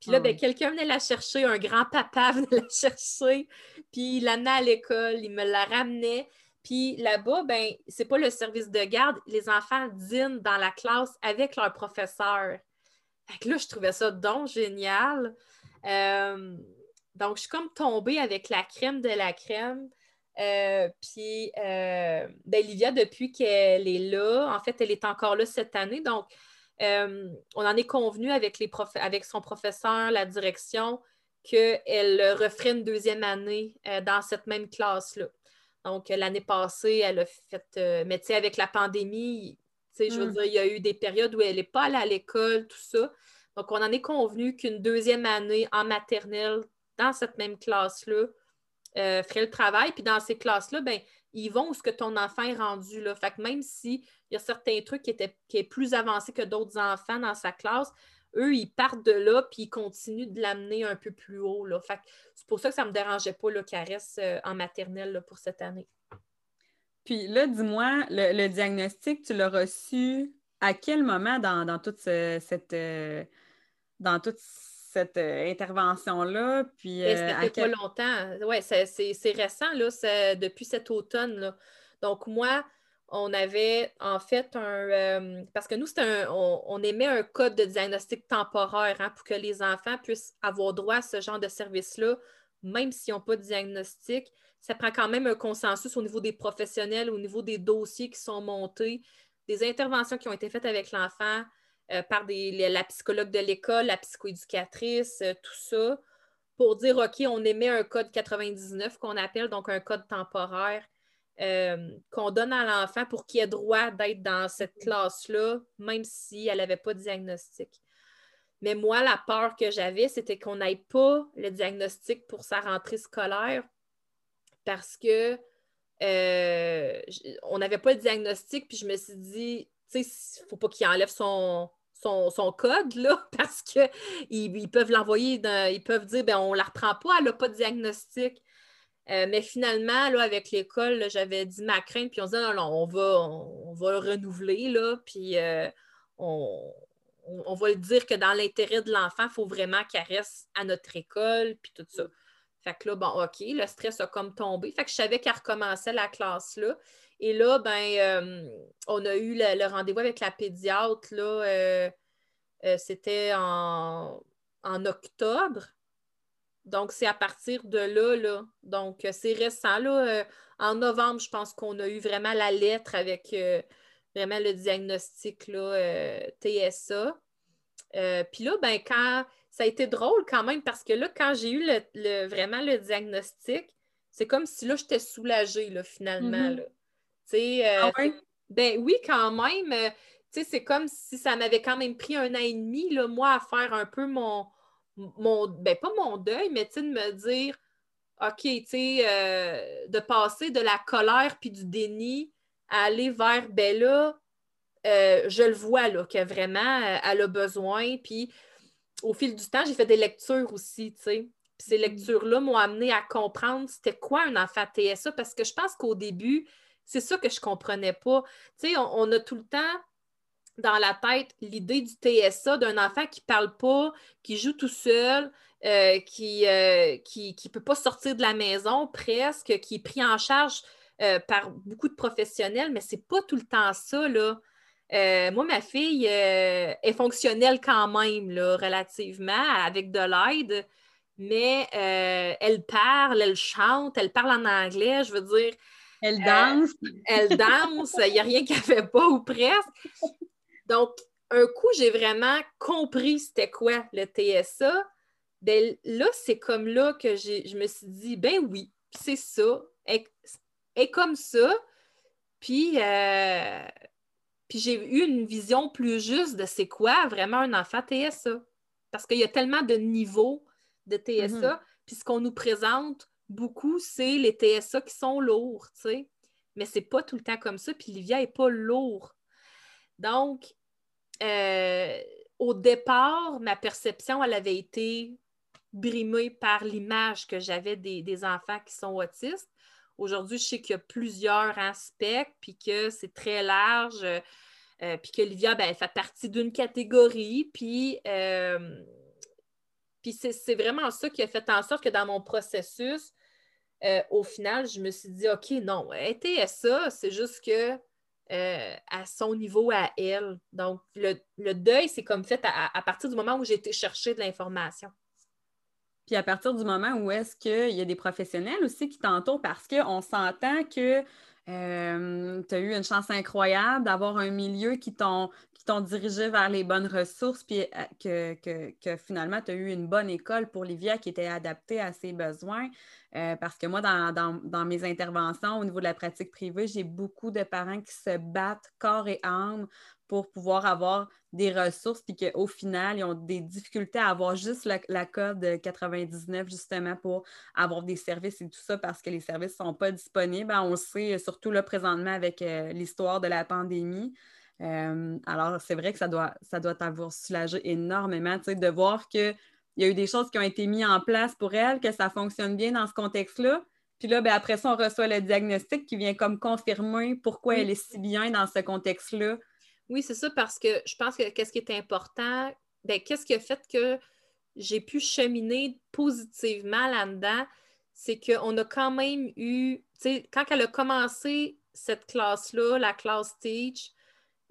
Puis là, ah ben, quelqu'un venait la chercher, un grand-papa [laughs] venait la chercher, puis il l'amenait à l'école, il me la ramenait. Puis là-bas, ben, c'est pas le service de garde. Les enfants dînent dans la classe avec leur professeur. Fait que là, je trouvais ça donc génial. Euh, donc, je suis comme tombée avec la crème de la crème. Euh, puis, euh, ben, Livia, depuis qu'elle est là, en fait, elle est encore là cette année. Donc, on en est convenu avec, les avec son professeur, la direction, qu'elle referait une deuxième année dans cette même classe-là. Donc, l'année passée, elle a fait. Euh, mais tu sais, avec la pandémie, tu sais, je veux mm. dire, il y a eu des périodes où elle n'est pas allée à l'école, tout ça. Donc, on en est convenu qu'une deuxième année en maternelle, dans cette même classe-là, euh, ferait le travail. Puis dans ces classes-là, ben, ils vont où ce que ton enfant est rendu. Là. Fait que même s'il y a certains trucs qui étaient qui est plus avancés que d'autres enfants dans sa classe, eux, ils partent de là, puis ils continuent de l'amener un peu plus haut. Là. c'est pour ça que ça ne me dérangeait pas qu'elle reste euh, en maternelle pour cette année. Puis là, dis-moi, le, diagnostic, tu l'as reçu à quel moment dans, toute cette dans toute cette euh, intervention-là? Puis, ben, euh, ça fait pas longtemps. Oui, c'est récent, là, depuis cet automne. Là. Donc, moi, on avait en fait un. Euh, parce que nous, un, on, émet un code de diagnostic temporaire hein, pour que les enfants puissent avoir droit à ce genre de service-là, même s'ils n'ont pas de diagnostic. Ça prend quand même un consensus au niveau des professionnels, au niveau des dossiers qui sont montés, des interventions qui ont été faites avec l'enfant euh, par la psychologue de l'école, la psychoéducatrice, euh, tout ça, pour dire OK, on émet un code 99 qu'on appelle donc un code temporaire euh, qu'on donne à l'enfant pour qu'il ait droit d'être dans cette classe-là, même si elle n'avait pas de diagnostic. Mais moi, la peur que j'avais, c'était qu'on n'ait pas le diagnostic pour sa rentrée scolaire parce que euh, on n'avait pas le diagnostic, puis je me suis dit, tu sais, il ne faut pas qu'il enlève son, son, code, là, [laughs] parce qu'ils ils peuvent l'envoyer, ils peuvent dire, ben on ne la reprend pas, elle n'a pas de diagnostic. Euh, mais finalement, là, avec l'école, j'avais dit ma crainte, puis on se dit non, non, on va, on, va le renouveler, là, puis euh, on, va le dire que dans l'intérêt de l'enfant, il faut vraiment qu'elle reste à notre école, puis tout ça. Fait que là, bon, OK, le stress a comme tombé. Fait que je savais qu'elle recommençait la classe là. Et là, ben, euh, on a eu le, rendez-vous avec la pédiatre, là. C'était en, en octobre. Donc, c'est à partir de là, là. Donc, euh, c'est récent, là. Euh, en novembre, je pense qu'on a eu vraiment la lettre avec euh, vraiment le diagnostic, là, TSA. Puis là, ben, quand ça a été drôle quand même parce que là, quand j'ai eu le, vraiment le diagnostic, c'est comme si là, j'étais soulagée, là, finalement. Mm-hmm. Euh, ah ben oui, quand même. C'est comme si ça m'avait quand même pris un an et demi, là, moi, à faire un peu mon, mon ben pas mon deuil, mais de me dire, OK, tu sais, euh, de passer de la colère puis du déni à aller vers, ben là, je le vois, là, que vraiment, elle a besoin. Puis au fil du temps, j'ai fait des lectures aussi, tu sais. Puis ces mm. lectures-là m'ont amené à comprendre c'était quoi un enfant TSA, parce que je pense qu'au début, c'est ça que je ne comprenais pas. Tu sais, on, a tout le temps dans la tête l'idée du TSA d'un enfant qui ne parle pas, qui joue tout seul, euh, qui ne euh, peut pas sortir de la maison presque, qui est pris en charge euh, par beaucoup de professionnels, mais ce n'est pas tout le temps ça, là. moi, ma fille est fonctionnelle quand même, là, relativement, avec de l'aide, mais elle parle, elle chante, elle parle en anglais, je veux dire, elle euh, danse. elle danse, il n'y a rien qu'elle ne fait pas ou presque. Donc, un coup, j'ai vraiment compris c'était quoi le TSA. Ben, là, c'est comme là que je me suis dit, ben oui, c'est ça. Et comme ça. Puis, euh, puis j'ai eu une vision plus juste de c'est quoi vraiment un enfant TSA. Parce qu'il y a tellement de niveaux de TSA. Mm-hmm. Puis ce qu'on nous présente beaucoup, c'est les TSA qui sont lourds, tu sais. Mais c'est pas tout le temps comme ça, puis Livia n'est pas lourd. Donc, euh, au départ, ma perception, elle avait été brimée par l'image que j'avais des, enfants qui sont autistes. Aujourd'hui, je sais qu'il y a plusieurs aspects, puis que c'est très large, euh, puis que Livia, ben, elle fait partie d'une catégorie, puis, euh, puis c'est vraiment ça qui a fait en sorte que dans mon processus, euh, au final, je me suis dit, OK, non, était ça, c'est juste que euh, à son niveau à elle. Donc, le, deuil, c'est comme fait à, partir du moment où j'ai été chercher de l'information. Puis à partir du moment où est-ce qu'il y a des professionnels aussi qui t'entourent parce qu'on s'entend que euh, tu as eu une chance incroyable d'avoir un milieu qui t'ont dirigé vers les bonnes ressources, puis que, que, finalement, tu as eu une bonne école pour Livia qui était adaptée à ses besoins. Euh, parce que moi, dans, mes interventions au niveau de la pratique privée, j'ai beaucoup de parents qui se battent corps et âme pour pouvoir avoir des ressources, puis qu'au final, ils ont des difficultés à avoir juste la, code 99, justement, pour avoir des services et tout ça, parce que les services ne sont pas disponibles. On le sait, surtout là, présentement, avec euh, l'histoire de la pandémie. Euh, alors, c'est vrai que ça doit, ça doit t'avoir soulagé énormément, de voir que il y a eu des choses qui ont été mises en place pour elle, que ça fonctionne bien dans ce contexte-là. Puis là, ben, après ça, on reçoit le diagnostic qui vient comme confirmer pourquoi elle est si bien dans ce contexte-là. Oui, c'est ça, parce que je pense que qu'est-ce qui est important, ben, qu'est-ce qui a fait que j'ai pu cheminer positivement là-dedans, c'est qu'on a quand même eu, tu sais, quand elle a commencé cette classe-là, la classe Teach,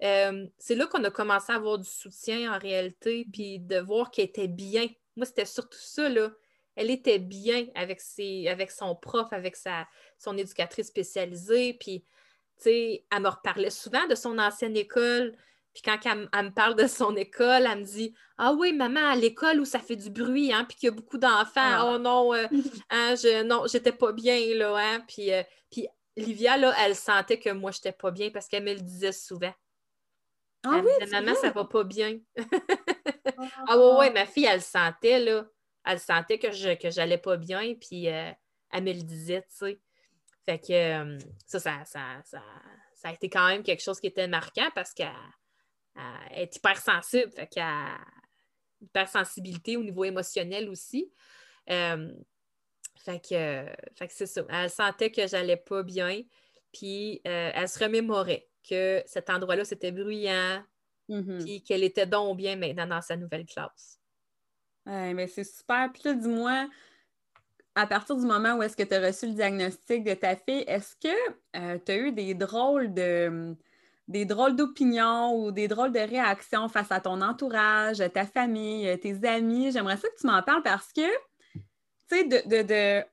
euh, c'est là qu'on a commencé à avoir du soutien en réalité, puis de voir qu'elle était bien moi, c'était surtout ça, là. Elle était bien avec, ses, avec son prof, avec sa, son éducatrice spécialisée. Puis, sais, elle me reparlait souvent de son ancienne école. Puis quand elle, me parle de son école, elle me dit Ah oui, maman, à l'école où ça fait du bruit, hein, puis qu'il y a beaucoup d'enfants, ah. oh non, euh, [laughs] hein, je, non, j'étais pas bien, là, hein. Puis, euh, puis Livia, là, elle sentait que moi, j'étais pas bien parce qu'elle me le disait souvent. Ah oui, maman, ça va pas bien. [laughs] ah ouais, ouais, ma fille, elle sentait, là. Elle sentait que je que j'allais pas bien, puis euh, elle me le disait, tu sais. Fait que euh, ça, ça, ça, ça, a été quand même quelque chose qui était marquant parce qu'elle est hypersensible. Fait qu'elle a hypersensibilité au niveau émotionnel aussi. Euh, fait que, fait que c'est ça. Elle sentait que j'allais pas bien, puis elle se remémorait que cet endroit-là, c'était bruyant, mm-hmm. puis qu'elle était donc bien maintenant dans sa nouvelle classe. mais c'est super. Puis là, dis-moi, à partir du moment où est-ce que tu as reçu le diagnostic de ta fille, est-ce que euh, tu as eu des drôles de des drôles d'opinions ou des drôles de réactions face à ton entourage, ta famille, tes amis? J'aimerais ça que tu m'en parles parce que, tu sais, de,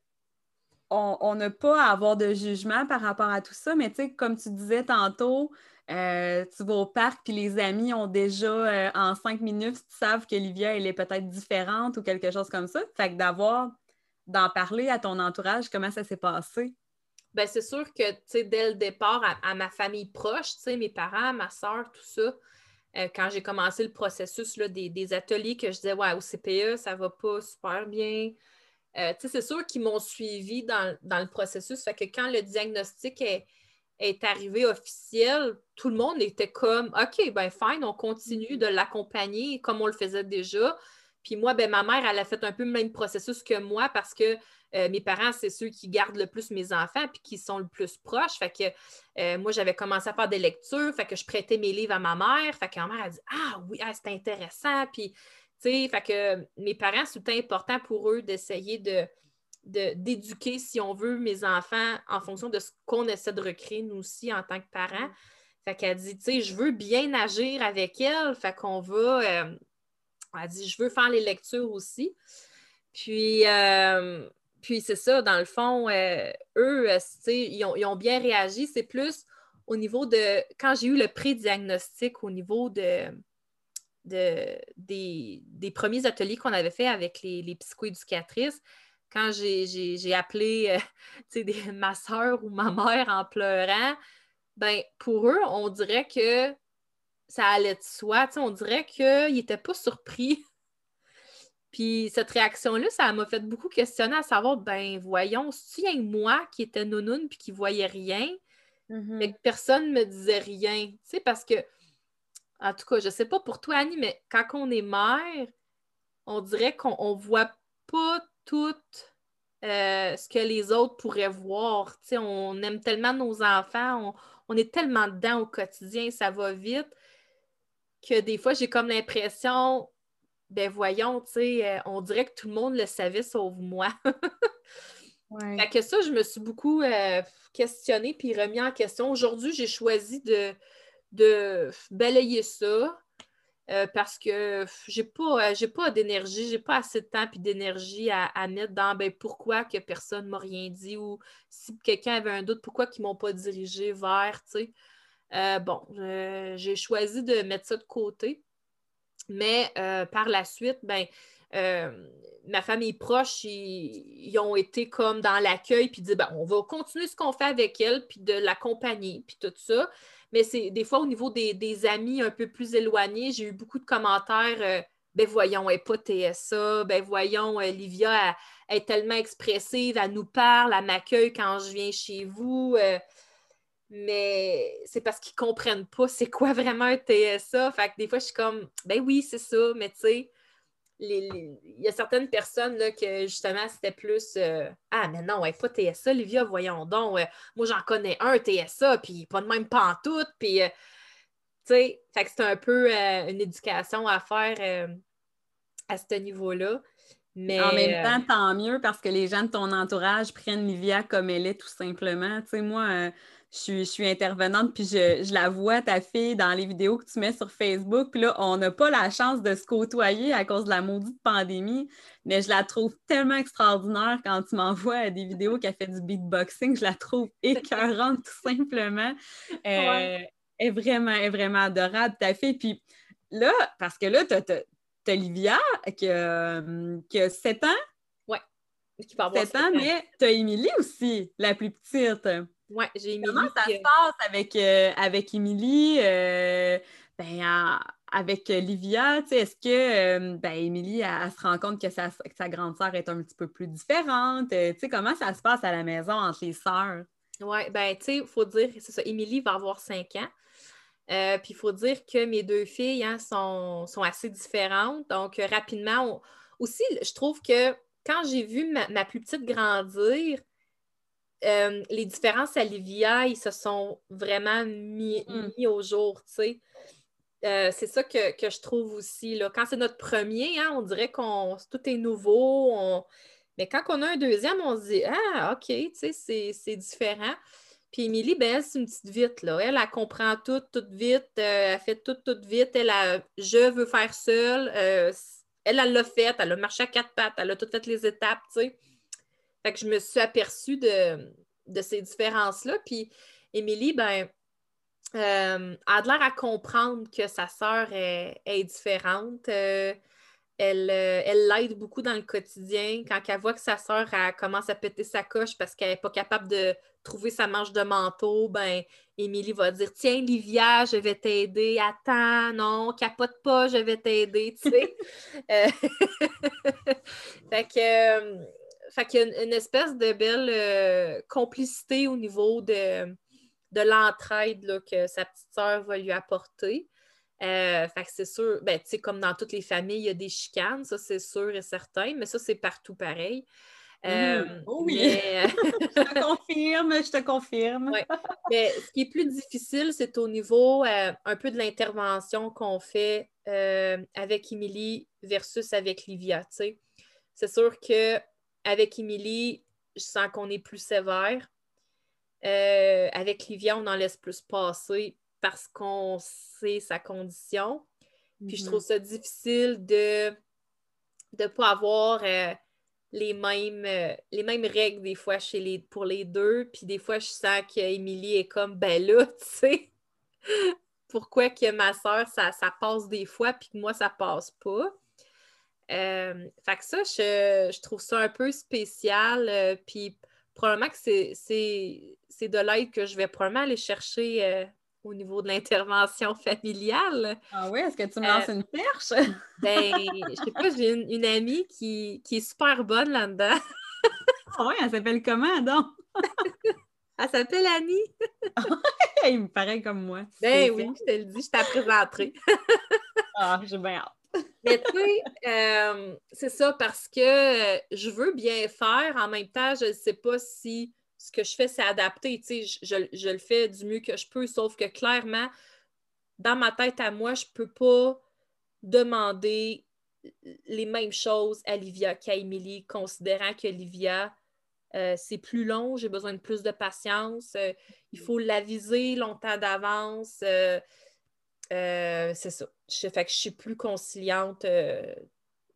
on n'a pas à avoir de jugement par rapport à tout ça, mais tu sais, comme tu disais tantôt, euh, tu vas au parc, puis les amis ont déjà, euh, en cinq minutes, savent que Livia, elle est peut-être différente ou quelque chose comme ça. Fait que d'avoir, d'en parler à ton entourage, comment ça s'est passé? Ben, c'est sûr que, tu dès le départ, à, ma famille proche, tu mes parents, ma soeur, tout ça, euh, quand j'ai commencé le processus là, des, ateliers que je disais, ouais, au CPE, ça va pas super bien. tu sais, c'est sûr qu'ils m'ont suivi dans, le processus. Fait que quand le diagnostic est, est arrivé officiel, tout le monde était comme OK, ben fine, on continue de l'accompagner comme on le faisait déjà. Puis moi, ben, ma mère, elle a fait un peu le même processus que moi parce que euh, mes parents, c'est ceux qui gardent le plus mes enfants puis qui sont le plus proches. Fait que euh, moi, j'avais commencé à faire des lectures, fait que je prêtais mes livres à ma mère. Fait que ma mère a dit Ah oui, ah, c'est intéressant. Puis, tu sais, fait que mes parents, c'était important pour eux d'essayer de d'éduquer, si on veut, mes enfants en fonction de ce qu'on essaie de recréer, nous aussi, en tant que parents. Mm. Fait qu'elle dit, tu sais, je veux bien agir avec elle. Fait qu'on va, euh, elle dit, je veux faire les lectures aussi. Puis, euh, puis c'est ça, dans le fond, euh, eux, ils ont, ils ont bien réagi. C'est plus au niveau de, quand j'ai eu le pré-diagnostic, au niveau de, de des, des, premiers ateliers qu'on avait fait avec les, les psychoéducatrices, quand j'ai appelé euh, [laughs] ma soeur ou ma mère en pleurant, ben pour eux, on dirait que ça allait de soi. On dirait qu'ils n'étaient pas surpris. [laughs] Puis cette réaction-là, ça m'a fait beaucoup questionner à savoir, ben voyons, si y moi qui était nounoune puis qui voyait rien, mm-hmm. mais que personne ne me disait rien. Tu sais, parce que, en tout cas, je sais pas pour toi, Annie, mais quand on est mère, on dirait qu'on ne voit pas tout euh, ce que les autres pourraient voir. on aime tellement nos enfants, on, est tellement dedans au quotidien, ça va vite, que des fois, j'ai comme l'impression, ben voyons, euh, on dirait que tout le monde le savait sauf moi. [laughs] Fait que ça, je me suis beaucoup euh, questionnée puis remis en question. Aujourd'hui, j'ai choisi de, de balayer ça, euh, parce que j'ai pas, j'ai pas d'énergie, j'ai pas assez de temps et d'énergie à, mettre dans ben, pourquoi que personne ne m'a rien dit ou si quelqu'un avait un doute, pourquoi ils m'ont pas dirigé vers, tu sais. Euh, bon, j'ai choisi de mettre ça de côté. Mais par la suite, ben, ma famille proche, ils, ont été comme dans l'accueil, puis dit ben, on va continuer ce qu'on fait avec elle, puis de l'accompagner, puis tout ça. Mais c'est des fois au niveau des, amis un peu plus éloignés, j'ai eu beaucoup de commentaires. Euh, ben voyons, elle n'est pas TSA, ben voyons, euh, Livia est tellement expressive, elle nous parle, elle m'accueille quand je viens chez vous. Euh, mais c'est parce qu'ils ne comprennent pas c'est quoi vraiment un TSA. Fait que des fois, je suis comme, ben oui, c'est ça, mais tu sais, il y a certaines personnes là, que justement c'était plus euh, Ah, mais non, ouais, pas TSA, Livia, voyons donc. Euh, moi, j'en connais un TSA, puis pas de même pantoute. Puis, euh, tu sais, c'est un peu une éducation à faire à ce niveau-là. Mais, en même temps, tant mieux parce que les gens de ton entourage prennent Livia comme elle est, tout simplement. Tu sais, moi, je suis, intervenante, puis je, la vois, ta fille, dans les vidéos que tu mets sur Facebook. Puis là, on n'a pas la chance de se côtoyer à cause de la maudite pandémie, mais je la trouve tellement extraordinaire quand tu m'envoies des vidéos qu'elle fait du beatboxing. Je la trouve [laughs] écœurante, tout simplement. Euh, Elle est vraiment, est vraiment adorable, ta fille. Puis là, parce que là, tu as, Livia qui a, qui a 7 ans. Oui. Qui 7 ans, mais tu as Émilie aussi, la plus petite. Oui, j'ai Émilie. Comment ça se passe avec, euh, avec Émilie? Euh, ben, avec Livia, est-ce que euh, ben, Émilie, elle, se rend compte que sa, grande sœur est un petit peu plus différente? comment ça se passe à la maison entre les sœurs? Oui, ben, tu sais, il faut dire, c'est ça, Émilie va avoir 5 ans. puis il faut dire que mes deux filles hein, sont, assez différentes. Donc, rapidement, aussi, je trouve que quand j'ai vu ma, plus petite grandir, euh, les différences à Livia, ils se sont vraiment mis, mm. au jour, tu sais. Euh, c'est ça que, je trouve aussi. Là. Quand c'est notre premier, hein, on dirait qu'on tout est nouveau. Mais quand on a un deuxième, on se dit Ah, OK, tu sais, c'est différent. Puis Émilie, ben, c'est une petite vite, là. Elle, elle comprend tout, tout vite. Euh, elle fait tout, tout vite. Elle a Je veux faire seule. elle, elle l'a fait. Elle a marché à quatre pattes. Elle a toutes fait les étapes, tu sais. Fait que je me suis aperçue de, ces différences-là. Puis Émilie, ben, euh, a l'air à comprendre que sa sœur est, différente. Euh, elle, euh, elle l'aide beaucoup dans le quotidien. Quand elle voit que sa sœur commence à péter sa coche parce qu'elle n'est pas capable de trouver sa manche de manteau, ben Émilie va dire Tiens, Livia, je vais t'aider. Attends, non, capote pas, je vais t'aider. Tu sais. [laughs] [laughs] fait que. Fait qu'il y a une, espèce de belle complicité au niveau de, de l'entraide que sa petite sœur va lui apporter. Euh, fait que c'est sûr, ben, tu sais, comme dans toutes les familles, il y a des chicanes, ça c'est sûr et certain, mais ça c'est partout pareil. Euh, mmh. oh oui, [laughs] je te confirme, je te confirme. Mais ce qui est plus difficile, c'est au niveau euh, un peu de l'intervention qu'on fait avec Émilie versus avec Livia. C'est sûr qu'avec Émilie, je sens qu'on est plus sévère. Euh, avec Livia, on en laisse plus passer parce qu'on sait sa condition. Puis je trouve mhm. ça difficile de ne pas avoir euh, les, mêmes, euh, les mêmes règles des fois chez les, pour les deux. Puis des fois, je sens qu'Émilie est comme, ben là, [laughs] tu sais, pourquoi que ma soeur, ça, ça, passe des fois, puis que moi, ça passe pas. Fait que ça, je, je, trouve ça un peu spécial. puis probablement que c'est de l'aide que je vais probablement aller chercher euh, au niveau de l'intervention [laughs] familiale. Ah oui, est-ce que tu me lances euh, une perche? [laughs] ben, je sais pas, j'ai une, amie qui, est super bonne là-dedans. ah oui, elle s'appelle comment donc? [laughs] elle s'appelle Annie. Il me paraît comme moi. Ben oui, je te le dis, je t'ai présenté. ah, j'ai bien hâte. Mais tu sais, euh, c'est ça parce que euh, je veux bien faire. En même temps, je ne sais pas si ce que je fais, c'est adapté. Tu sais, je, le fais du mieux que je peux, sauf que clairement, dans ma tête à moi, je ne peux pas demander les mêmes choses à Livia qu'à Émilie, considérant que Livia, euh, c'est plus long, j'ai besoin de plus de patience, il faut l'aviser longtemps d'avance. Euh, c'est ça. Je, que je suis plus conciliante euh,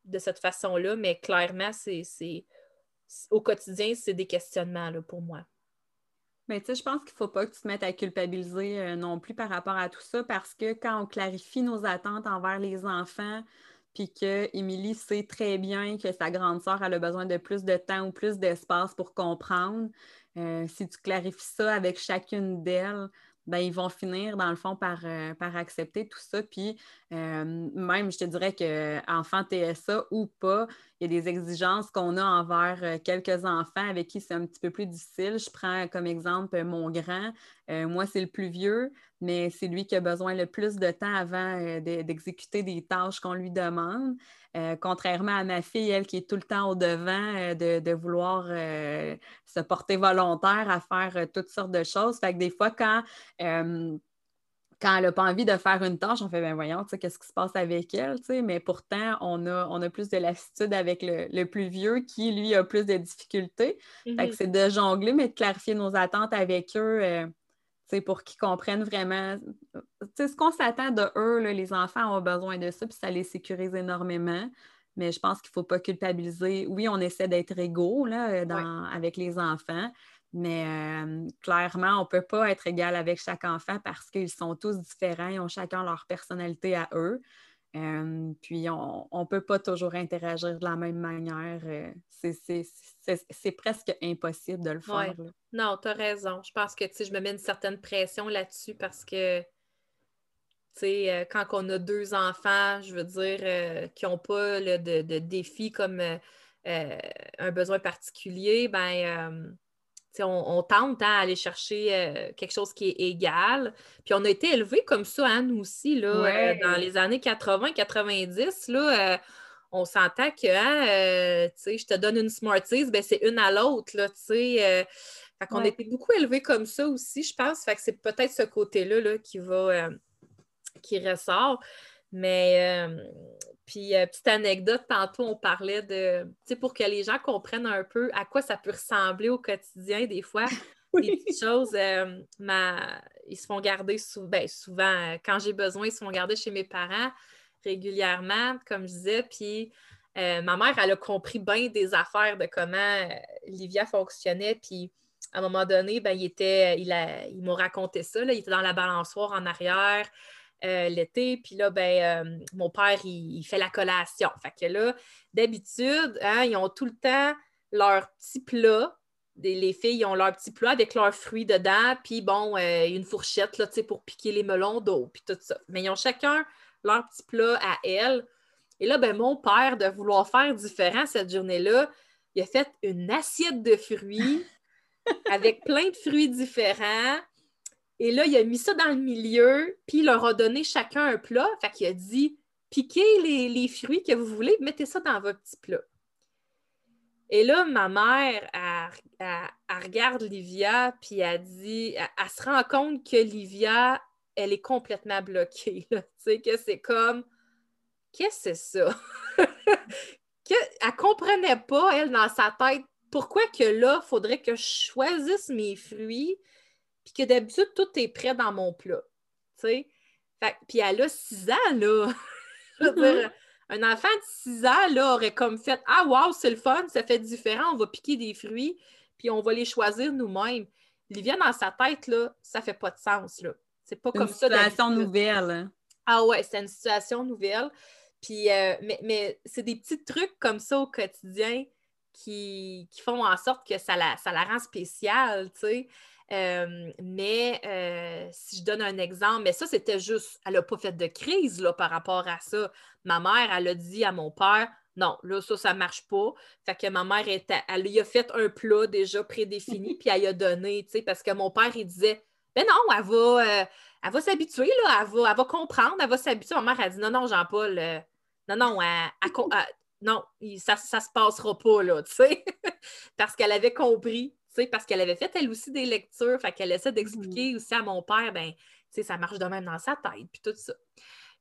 de cette façon-là, mais clairement, c'est, au quotidien, c'est des questionnements là, pour moi. Mais tu sais, je pense qu'il ne faut pas que tu te mettes à culpabiliser euh, non plus par rapport à tout ça parce que quand on clarifie nos attentes envers les enfants, puis que Émilie sait très bien que sa grande sœur a besoin de plus de temps ou plus d'espace pour comprendre, si tu clarifies ça avec chacune d'elles, ben, ils vont finir, dans le fond, par, euh, accepter tout ça. Puis euh, même, je te dirais qu'enfant TSA ou pas, il y a des exigences qu'on a envers euh, quelques enfants avec qui c'est un petit peu plus difficile. Je prends comme exemple mon grand. moi, c'est le plus vieux, mais c'est lui qui a besoin le plus de temps avant d'exécuter des tâches qu'on lui demande. Euh, contrairement à ma fille, elle qui est tout le temps au devant euh, de, vouloir euh, se porter volontaire à faire toutes sortes de choses. Fait que des fois, quand, quand elle n'a pas envie de faire une tâche, on fait ben voyons, qu'est-ce qui se passe avec elle, mais pourtant, on a, on a plus de lassitude avec le, plus vieux qui, lui, a plus de difficultés. Mm-hmm. c'est de jongler, mais de clarifier nos attentes avec eux pour qu'ils comprennent vraiment ce qu'on s'attend de eux, les enfants ont besoin de ça, puis ça les sécurise énormément. Mais je pense qu'il ne faut pas culpabiliser. Oui, on essaie d'être égaux là, avec les enfants, mais euh, clairement, on ne peut pas être égal avec chaque enfant parce qu'ils sont tous différents, ils ont chacun leur personnalité à eux. Euh, puis on ne peut pas toujours interagir de la même manière. Euh, c'est presque impossible de le faire. Non, tu as raison. Je pense que je me mets une certaine pression là-dessus parce que euh, quand on a deux enfants, je veux dire, qui n'ont pas de, de défis comme un besoin particulier, ben on, tente à hein, aller chercher euh, quelque chose qui est égal. Puis on a été élevés comme ça, hein, nous aussi, là, euh, dans les années 80-90. Là, euh, on s'entend que hein, je te donne une Smarties, ben, c'est une à l'autre. Qu'on a été beaucoup élevés comme ça aussi, je pense. Fait que c'est peut-être ce côté-là là, qui va qui ressort. Mais puis, euh, petite anecdote, tantôt, on parlait de, tu sais, pour que les gens comprennent un peu à quoi ça peut ressembler au quotidien, des fois, [laughs] des petites choses, euh, ils se font garder ben, souvent, euh, quand j'ai besoin, ils se font garder chez mes parents régulièrement, comme je disais, puis ma mère, elle a compris bien des affaires de comment Livia fonctionnait, puis à un moment donné, ben, il était, il, il m'a raconté ça, il était dans la balançoire en arrière. Euh, l'été. Puis là, ben, euh, mon père, il, fait la collation. Fait que là, d'habitude, hein, ils ont tout le temps leur petit plat. Les filles ont leur petit plat avec leurs fruits dedans, puis bon, euh, une fourchette là, pour piquer les melons d'eau, puis tout ça. Mais ils ont chacun leur petit plat à elle. Et là, ben, mon père, de vouloir faire différent cette journée-là, il a fait une assiette de fruits [laughs] avec plein de fruits différents. Et là, il a mis ça dans le milieu, puis il leur a donné chacun un plat. Fait qu'il a dit piquez les, fruits que vous voulez, mettez ça dans votre petit plat. Et là, ma mère, elle, regarde Livia, puis elle dit, elle, se rend compte que Livia, elle est complètement bloquée. Tu sais, que c'est comme, qu'est-ce que c'est ça? [laughs] que, elle comprenait pas, elle, dans sa tête, pourquoi que là, il faudrait que je choisisse mes fruits puis que d'habitude, tout est prêt dans mon plat. Tu puis elle a six ans, là. [laughs] Dire, un enfant de six ans, là, aurait comme fait Ah, wow, c'est le fun, ça fait différent, on va piquer des fruits, puis on va les choisir nous-mêmes. Livia, dans sa tête, là, ça fait pas de sens, là. C'est pas comme ça. C'est une situation nouvelle. Hein. Ah ouais, c'est une situation nouvelle. Puis, euh, mais, c'est des petits trucs comme ça au quotidien qui, font en sorte que ça la, ça la rend spéciale, tu sais. Euh, mais euh, si je donne un exemple, mais ça, c'était juste, elle n'a pas fait de crise là, par rapport à ça. Ma mère, elle a dit à mon père, non, là, ça, ça ne marche pas. Fait que ma mère, elle lui a fait un plat déjà prédéfini, [laughs] puis elle lui a donné, tu sais, parce que mon père, il disait, ben non, elle va, euh, elle va s'habituer, là, elle va, elle va comprendre, elle va s'habituer. Ma mère, a dit, non, non, Jean-Paul, non, non, non, ça ne se passera pas, là, tu sais, [laughs] parce qu'elle avait compris parce qu'elle avait fait elle aussi des lectures, fait qu'elle essaie d'expliquer mmh. aussi à mon père, ben, ça marche de même dans sa tête, puis tout ça.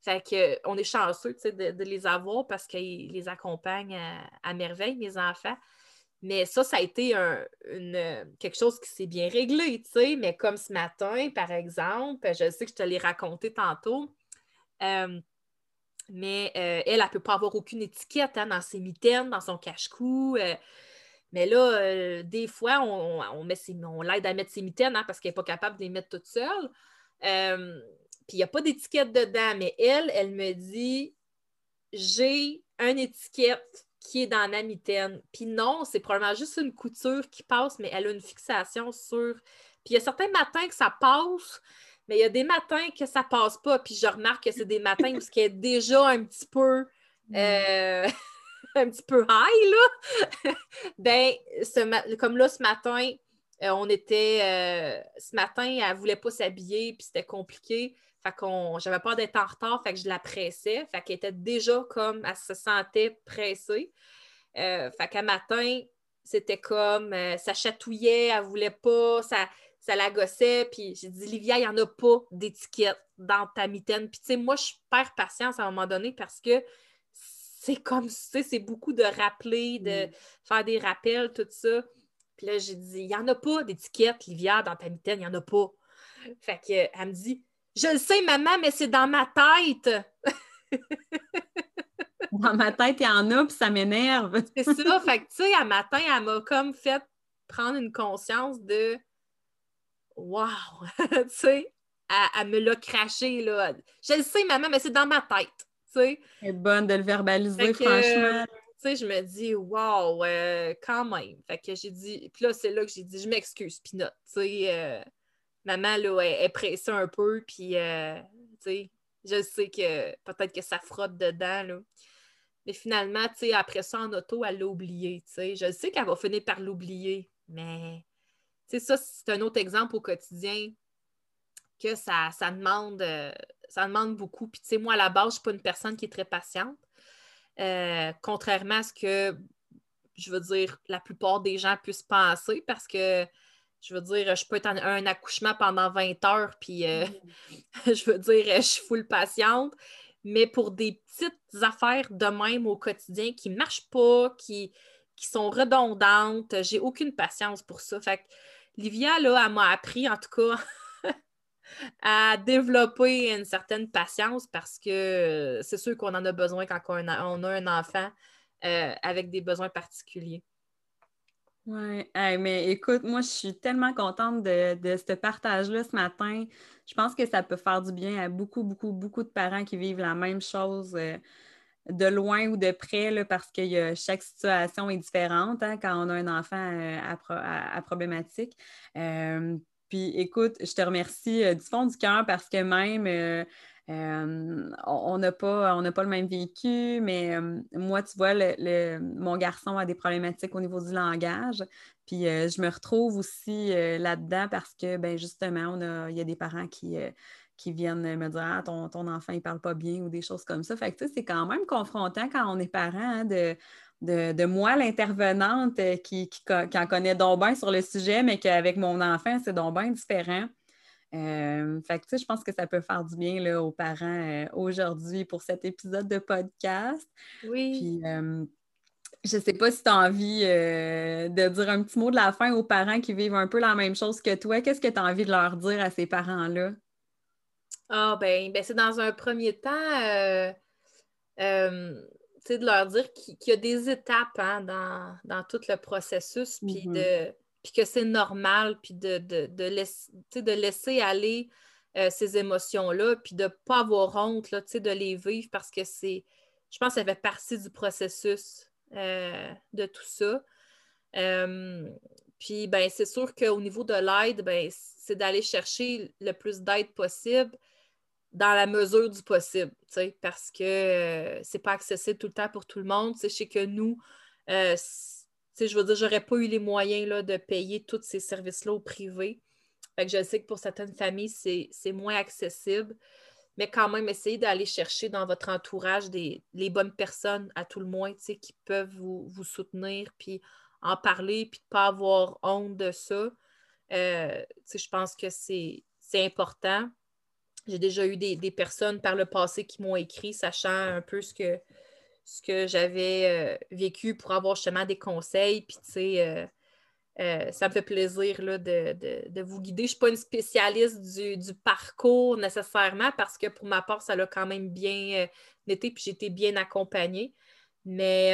Fait que, on est chanceux de, de, les avoir parce qu'ils les accompagnent à, merveille, mes enfants. Mais ça, ça a été une, quelque chose qui s'est bien réglé, tu sais. Mais comme ce matin, par exemple, je sais que je te l'ai raconté tantôt, euh, mais euh, elle, elle ne peut pas avoir aucune étiquette hein, dans ses mitaines, dans son cache-cou. Euh, mais là, euh, des fois, on, on, l'aide à mettre ses mitaines hein, parce qu'elle n'est pas capable de les mettre toute seule. Euh, puis il n'y a pas d'étiquette dedans, mais elle, elle me dit j'ai une étiquette qui est dans ma mitaine. Puis non, c'est probablement juste une couture qui passe, mais elle a une fixation sur. Puis il y a certains matins que ça passe, mais il y a des matins que ça passe pas. Puis je remarque que c'est des matins où ce qui est déjà un petit peu. Mm. Euh, [laughs] [laughs] un petit peu high, là, [laughs] ben, comme là, ce matin, euh, on était. Euh, ce matin, elle ne voulait pas s'habiller, puis c'était compliqué. Fait. J'avais peur d'être en retard, fait que je la pressais. Fait qu'elle était déjà comme. Elle se sentait pressée. Euh, fait matin, c'était comme. ça chatouillait, elle ne voulait pas, ça, ça la gossait. Puis j'ai dit, Livia, il n'y en a pas d'étiquette dans ta mitaine. Puis tu sais, moi, je perds patience à un moment donné parce que c'est comme ça, c'est beaucoup de rappeler, de mm. faire des rappels, tout ça. Puis là, j'ai dit, il n'y en a pas d'étiquette, Livia, dans ta mitaine, il n'y en a pas. Fait qu'elle me dit, je le sais, maman, mais c'est dans ma tête. [laughs] dans ma tête, il y en a, puis ça m'énerve. [laughs] c'est ça. Fait que, tu sais, à matin, elle m'a comme fait prendre une conscience de Wow! [laughs] tu sais, elle, me l'a craché, là. Je le sais, maman, mais c'est dans ma tête. C'est bonne de le verbaliser, franchement. Tu je me dis, wow, euh, quand même. Fait que j'ai dit, puis là, c'est là que j'ai dit, je m'excuse, Pinot. Tu sais, euh, maman, là, elle, est pressée un peu, puis, euh, tu sais, je sais que peut-être que ça frotte dedans, là. Mais finalement, tu sais, après ça, en auto, elle l'a oublié, tu sais. Je sais qu'elle va finir par l'oublier, mais, tu sais, ça, c'est un autre exemple au quotidien que ça, ça demande ça demande beaucoup. Puis, tu sais, moi, à la base, je ne suis pas une personne qui est très patiente. Euh, contrairement à ce que, je veux dire, la plupart des gens puissent penser parce que, je veux dire, je peux être en un accouchement pendant 20 heures, puis, euh, mm. [laughs] je veux dire, je suis full patiente. Mais pour des petites affaires de même au quotidien qui ne marchent pas, qui, qui sont redondantes, j'ai aucune patience pour ça. Fait que Livia, là, elle m'a appris, en tout cas, à développer une certaine patience parce que c'est sûr qu'on en a besoin quand on a, un enfant euh, avec des besoins particuliers. Oui, mais écoute, moi, je suis tellement contente de, ce partage-là ce matin. Je pense que ça peut faire du bien à beaucoup, beaucoup, beaucoup de parents qui vivent la même chose euh, de loin ou de près, parce que chaque situation est différente hein, quand on a un enfant euh, à, problématique. Euh, puis écoute, je te remercie du fond du cœur parce que même euh, on n'a pas, pas le même vécu, mais euh, moi, tu vois, mon garçon a des problématiques au niveau du langage. Puis euh, je me retrouve aussi là-dedans parce que, ben, justement, il y a des parents qui, qui viennent me dire ah, ton, enfant, il parle pas bien ou des choses comme ça. Fait que c'est quand même confrontant quand on est parent hein, de, de, moi, l'intervenante, qui, qui, en connaît donc bien sur le sujet, mais qu'avec mon enfant, c'est donc bien différent. Euh, fait que, je pense que ça peut faire du bien là, aux parents euh, aujourd'hui pour cet épisode de podcast. Oui. Puis, euh, je ne sais pas si tu as envie de dire un petit mot de la fin aux parents qui vivent un peu la même chose que toi. Qu'est-ce que tu as envie de leur dire à ces parents-là? Ah, ben, ben c'est dans un premier temps, de leur dire qu'il y a des étapes hein, dans, tout le processus, puis mm-hmm. de que c'est normal, puis de, de, de, laisser, de laisser aller euh, ces émotions-là, puis de ne pas avoir honte là, de les vivre parce que c'est, je pense que ça fait partie du processus euh, de tout ça. Euh, puis, ben, c'est sûr qu'au niveau de l'aide, ben, c'est d'aller chercher le plus d'aide possible dans la mesure du possible, parce que c'est pas accessible tout le temps pour tout le monde. Je sais que nous, je veux dire, j'aurais pas eu les moyens là, de payer tous ces services-là au privé. Fait que je sais que pour certaines familles, c'est moins accessible. Mais quand même, essayez d'aller chercher dans votre entourage des, les bonnes personnes, à tout le moins, qui peuvent vous, soutenir, puis en parler, puis de ne pas avoir honte de ça. Euh, je pense que c'est important. J'ai déjà eu des, des, personnes par le passé qui m'ont écrit, sachant un peu ce que, ce que j'avais euh, vécu pour avoir justement des conseils. Puis, tu sais, euh, euh, ça me fait plaisir de, vous guider. Je ne suis pas une spécialiste du, parcours nécessairement parce que pour ma part, ça l'a quand même bien été puis j'ai été bien accompagnée. Mais,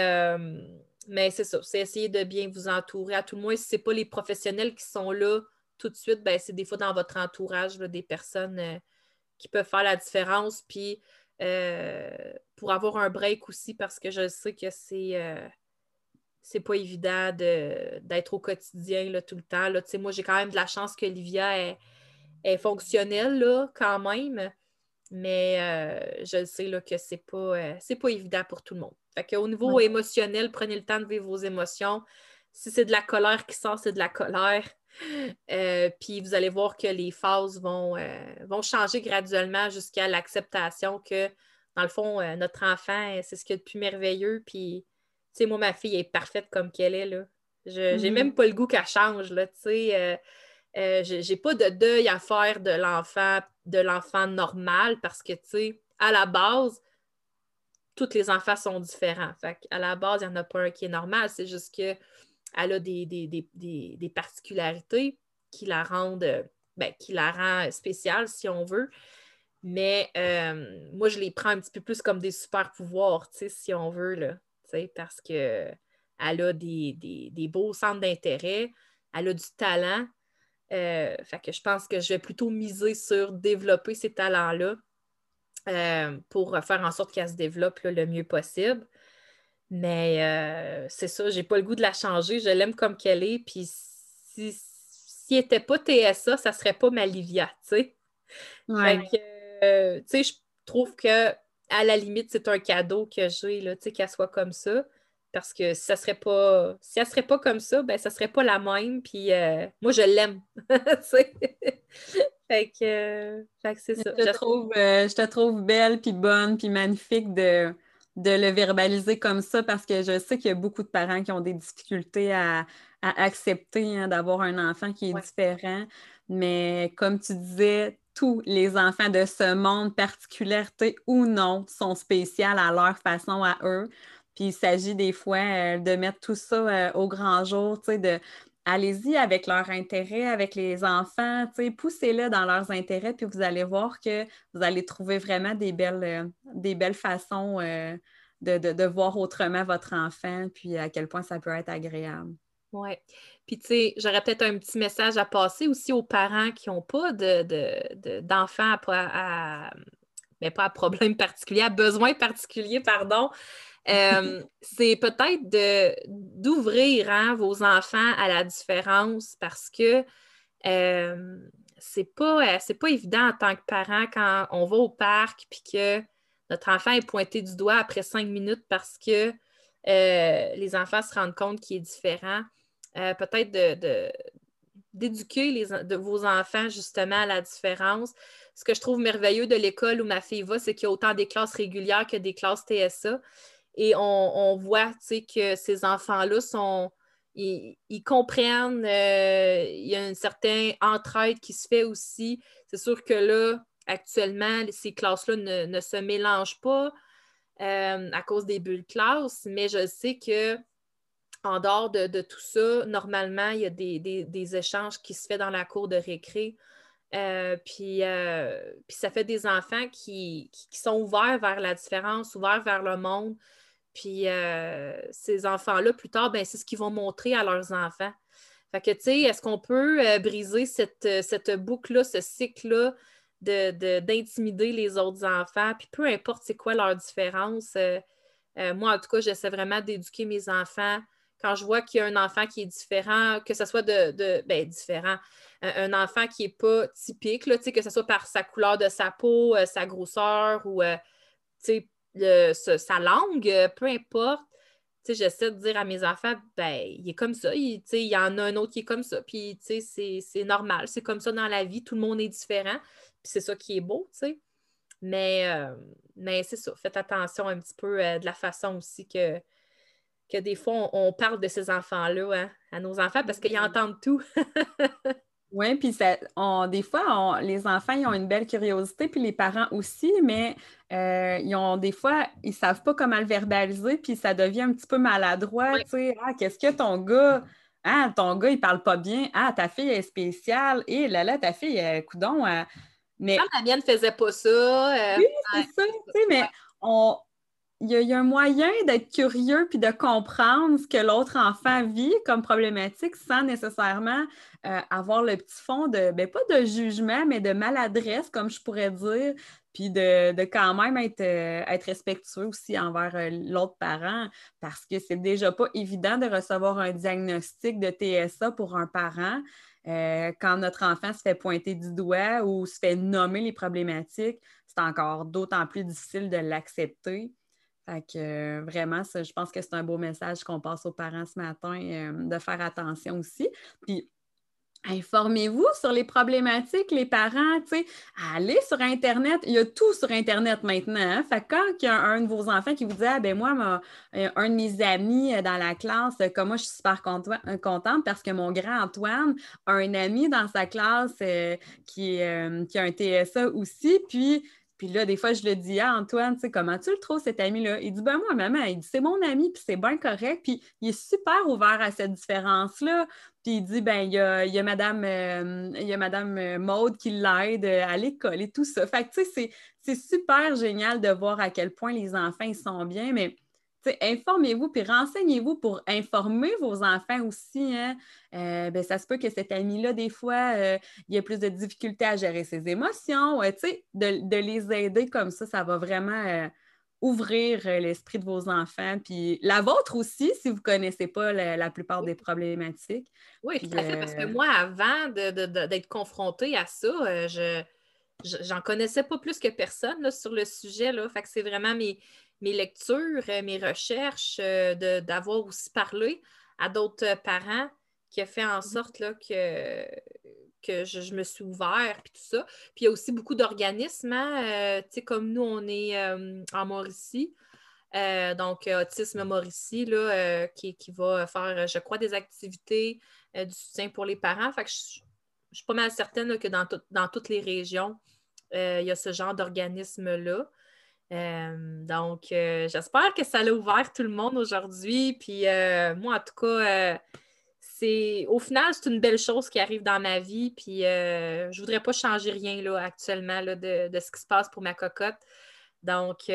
mais c'est ça, c'est essayer de bien vous entourer. À tout le moins, si ce n'est pas les professionnels qui sont là tout de suite, ben, c'est des fois dans votre entourage des personnes qui peuvent faire la différence. Puis euh, pour avoir un break aussi parce que je sais que c'est euh, c'est pas évident d'être au quotidien là, tout le temps. Là. Moi, j'ai quand même de la chance qu'Olivia est, est, fonctionnelle là, quand même. Mais euh, je sais là, que c'est pas, pas évident pour tout le monde. Fait au niveau émotionnel, prenez le temps de vivre vos émotions. Si c'est de la colère qui sort, c'est de la colère. puis vous allez voir que les phases vont, vont changer graduellement jusqu'à l'acceptation que, dans le fond, notre enfant, c'est ce qu'il y a de plus merveilleux. Puis, tu sais, moi, ma fille est parfaite comme qu'elle est. Là. Je n'ai mm-hmm. même pas le goût qu'elle change. Là, tu sais. j'ai pas de deuil à faire de l'enfant de l'enfant normal parce que, tu sais, à la base, tous les enfants sont différents. Fait à la base, il n'y en a pas un qui est normal. C'est juste que elle a des, particularités qui la rendent, euh, ben, qui la rend spéciale, si on veut. Mais euh, moi, je les prends un petit peu plus comme des super pouvoirs, si on veut, là, parce qu'elle a des, beaux centres d'intérêt, elle a du talent. Euh, fait que je pense que je vais plutôt miser sur développer ces talents-là pour faire en sorte qu'elle se développe le mieux possible. Mais euh, c'est ça, j'ai pas le goût de la changer. Je l'aime comme qu'elle est. Puis si, si n'était pas TSA, ça serait pas Malivia, tu sais. Ouais. Euh, tu sais, je trouve que à la limite, c'est un cadeau que j'ai, tu sais, qu'elle soit comme ça. Parce que si ça serait pas. Si elle serait pas comme ça, ben ça serait pas la même. Puis euh, moi, je l'aime. [laughs] fait que, fait que c'est ça. Je te, trouve, je te trouve belle, puis bonne, puis magnifique de de le verbaliser comme ça parce que je sais qu'il y a beaucoup de parents qui ont des difficultés à, accepter hein, d'avoir un enfant qui est différent. Mais comme tu disais, tous les enfants de ce monde, particularité ou non, sont spéciaux à leur façon à eux. Puis il s'agit des fois euh, de mettre tout ça euh, au grand jour, tu sais, de allez-y avec leur intérêt, avec les enfants, poussez-les dans leurs intérêts, puis vous allez voir que vous allez trouver vraiment des belles, euh, façons euh, de, voir autrement votre enfant, puis à quel point ça peut être agréable. Oui. Puis, tu sais, j'aurais peut-être un petit message à passer aussi aux parents qui n'ont pas d'enfants de, à, mais pas à problème particulier, à besoin particulier, pardon. Euh, c'est peut-être d'ouvrir hein, vos enfants à la différence parce que euh, c'est pas, euh, pas évident en tant que parent quand on va au parc puis que notre enfant est pointé du doigt après cinq minutes parce que les enfants se rendent compte qu'il est différent. peut-être de, d'éduquer de vos enfants justement à la différence. Ce que je trouve merveilleux de l'école où ma fille va, c'est qu'il y a autant des classes régulières que des classes TSA. Et on, voit que ces enfants-là sont. Ils, comprennent, euh, il y a un certain entraide qui se fait aussi. C'est sûr que là, actuellement, ces classes-là ne, se mélangent pas euh, à cause des bulles classes, mais je sais que en dehors de, tout ça, normalement, il y a des, échanges qui se font dans la cour de récré. Euh, puis, puis, ça fait des enfants qui, sont ouverts vers la différence, ouverts vers le monde. Puis euh, ces enfants-là, plus tard, ben, c'est ce qu'ils vont montrer à leurs enfants. Fait que, tu sais, est-ce qu'on peut briser cette, cette boucle-là, ce cycle-là d'intimider les autres enfants? Puis peu importe c'est quoi leur différence. moi, en tout cas, j'essaie vraiment d'éduquer mes enfants quand je vois qu'il y a un enfant qui est différent, que ce soit de, ben, différent, un, enfant qui n'est pas typique, là, que ce soit par sa couleur de sa peau, euh, sa grosseur ou euh, sa langue, euh, peu importe. J'essaie de dire à mes enfants, ben, il est comme ça, il, il y en a un autre qui est comme ça, puis c'est normal, c'est comme ça dans la vie, tout le monde est différent, puis c'est ça qui est beau, Mais, mais c'est ça, faites attention un petit peu de la façon aussi que, que des fois, on, parle de ces enfants-là hein, à nos enfants parce qu'ils entendent tout. [laughs] oui, puis des fois, les enfants, ils ont une belle curiosité, puis les parents aussi, mais euh, ils ont des fois, ils ne savent pas comment le verbaliser, puis ça devient un petit peu maladroit. Tu sais, ah, qu'est-ce que ton gars. Ah, ton gars, il parle pas bien. Ah, ta fille est spéciale. Et là, là, ta fille, euh, coudon. Euh, mais... La mienne faisait pas ça. oui, c'est ça. Tu sais, mais on, il y, a, un moyen d'être curieux puis de comprendre ce que l'autre enfant vit comme problématique sans nécessairement euh, avoir le petit fond de, ben, pas de jugement, mais de maladresse, comme je pourrais dire, puis de, quand même être, euh, être respectueux aussi envers euh, l'autre parent, parce que c'est déjà pas évident de recevoir un diagnostic de TSA pour un parent. quand notre enfant se fait pointer du doigt ou se fait nommer les problématiques, c'est encore d'autant plus difficile de l'accepter. Fait que euh, vraiment, je pense que c'est un beau message qu'on passe aux parents ce matin, euh, de faire attention aussi. Puis Informez-vous sur les problématiques, les parents, tu sais, allez sur Internet, il y a tout sur Internet maintenant. Hein. Fait que quand il y a un, de vos enfants qui vous dit Ah ben moi, euh, un de mes amis dans la classe, comme moi, je suis super contente parce que mon grand Antoine a un ami dans sa classe qui, qui a un TSA aussi, puis puis là, des fois, je le dis à Antoine, tu sais, comment tu le trouves, cet ami-là? Il dit, ben moi, maman, il dit, c'est mon ami, puis c'est bien correct. Puis il est super ouvert à cette différence-là. Puis il dit, ben il y a, il y a Madame, euh, il y a Madame euh, Maude qui l'aide à l'école et tout ça. Fait que, tu sais, c'est super génial de voir à quel point les enfants, ils sont bien, mais informez-vous puis renseignez-vous pour informer vos enfants aussi. Hein. Euh, ben, ça se peut que cet ami-là, des fois, euh, il y a plus de difficultés à gérer ses émotions. Euh, de, les aider comme ça, ça va vraiment ouvrir l'esprit de vos enfants. Puis la vôtre aussi, si vous ne connaissez pas la, plupart des problématiques. Oui, tout à fait. Parce que moi, avant d'être confrontée à ça, je j'en connaissais pas plus que personne sur le sujet. Là. Fait que c'est vraiment mes, mes lectures, euh, mes recherches, euh, d'avoir aussi parlé à d'autres euh, parents qui a fait en mmh sorte là, que, que je, me suis ouverte, puis tout ça. Puis il y a aussi beaucoup d'organismes, hein, comme nous, on est en Mauricie. donc, Autisme Mauricie, là, qui, va faire, je crois, des activités du soutien pour les parents. Fait que je, suis pas mal certaine que dans, dans toutes les régions, il y a ce genre d'organisme-là. Euh, donc, euh, j'espère que ça l'a ouvert tout le monde aujourd'hui. Puis, euh, moi, en tout cas, c'est au final, c'est une belle chose qui arrive dans ma vie. Puis, je ne voudrais pas changer rien là, actuellement là, de, ce qui se passe pour ma cocotte. Donc, là,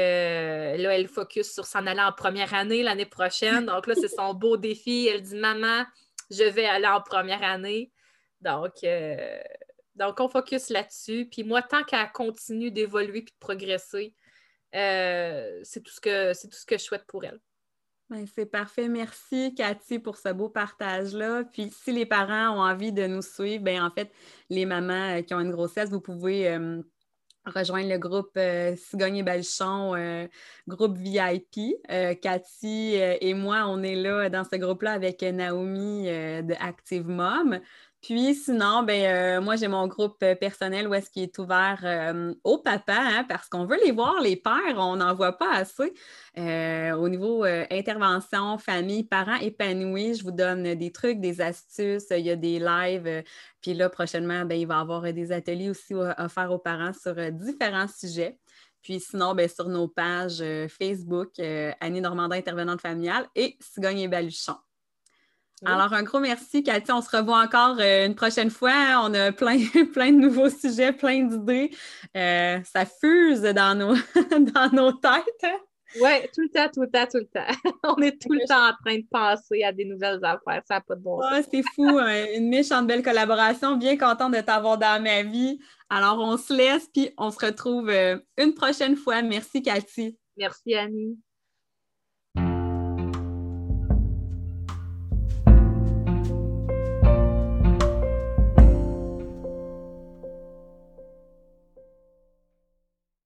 elle focus sur s'en aller en première année l'année prochaine. Donc, là, c'est son [laughs] beau défi. Elle dit Maman, je vais aller en première année. Donc, euh, donc on focus là-dessus. Puis moi, tant qu'elle continue d'évoluer et de progresser, euh, c'est tout, ce que, tout ce que je souhaite pour elle. Ben, c'est parfait. Merci, Cathy, pour ce beau partage-là. Puis, si les parents ont envie de nous suivre, ben, en fait, les mamans euh, qui ont une grossesse, vous pouvez euh, rejoindre le groupe euh, Cigogne et groupe VIP. Cathy et moi, on est là dans ce groupe-là avec Naomi de Active Mom. Puis sinon, ben, euh, moi, j'ai mon groupe euh, personnel où est-ce qu'il est ouvert euh, au papa, hein, parce qu'on veut les voir, les pères, on n'en voit pas assez. au niveau intervention, famille, parents épanouis, je vous donne des trucs, des astuces, il y a des lives. puis là, prochainement, ben, il va y avoir des ateliers aussi offerts aux parents sur différents sujets. Puis sinon, ben, sur nos pages Facebook, Annie Normandin, intervenante familiale et Cigogne et Baluchon. Alors, un gros merci, Cathy. On se revoit encore euh, une prochaine fois. On a plein, [laughs] plein de nouveaux sujets, plein d'idées. Euh, ça fuse dans nos, [laughs] dans nos têtes. Oui, tout le temps, tout le temps, tout le temps. [laughs] On est tout le temps en train de penser à des nouvelles affaires. Ça n'a pas de bon sens. c'est fou. Hein. une méchante belle collaboration. Bien contente de t'avoir dans ma vie. Alors, on se laisse, puis on se retrouve euh, une prochaine fois. Merci, Cathy. Merci, Annie.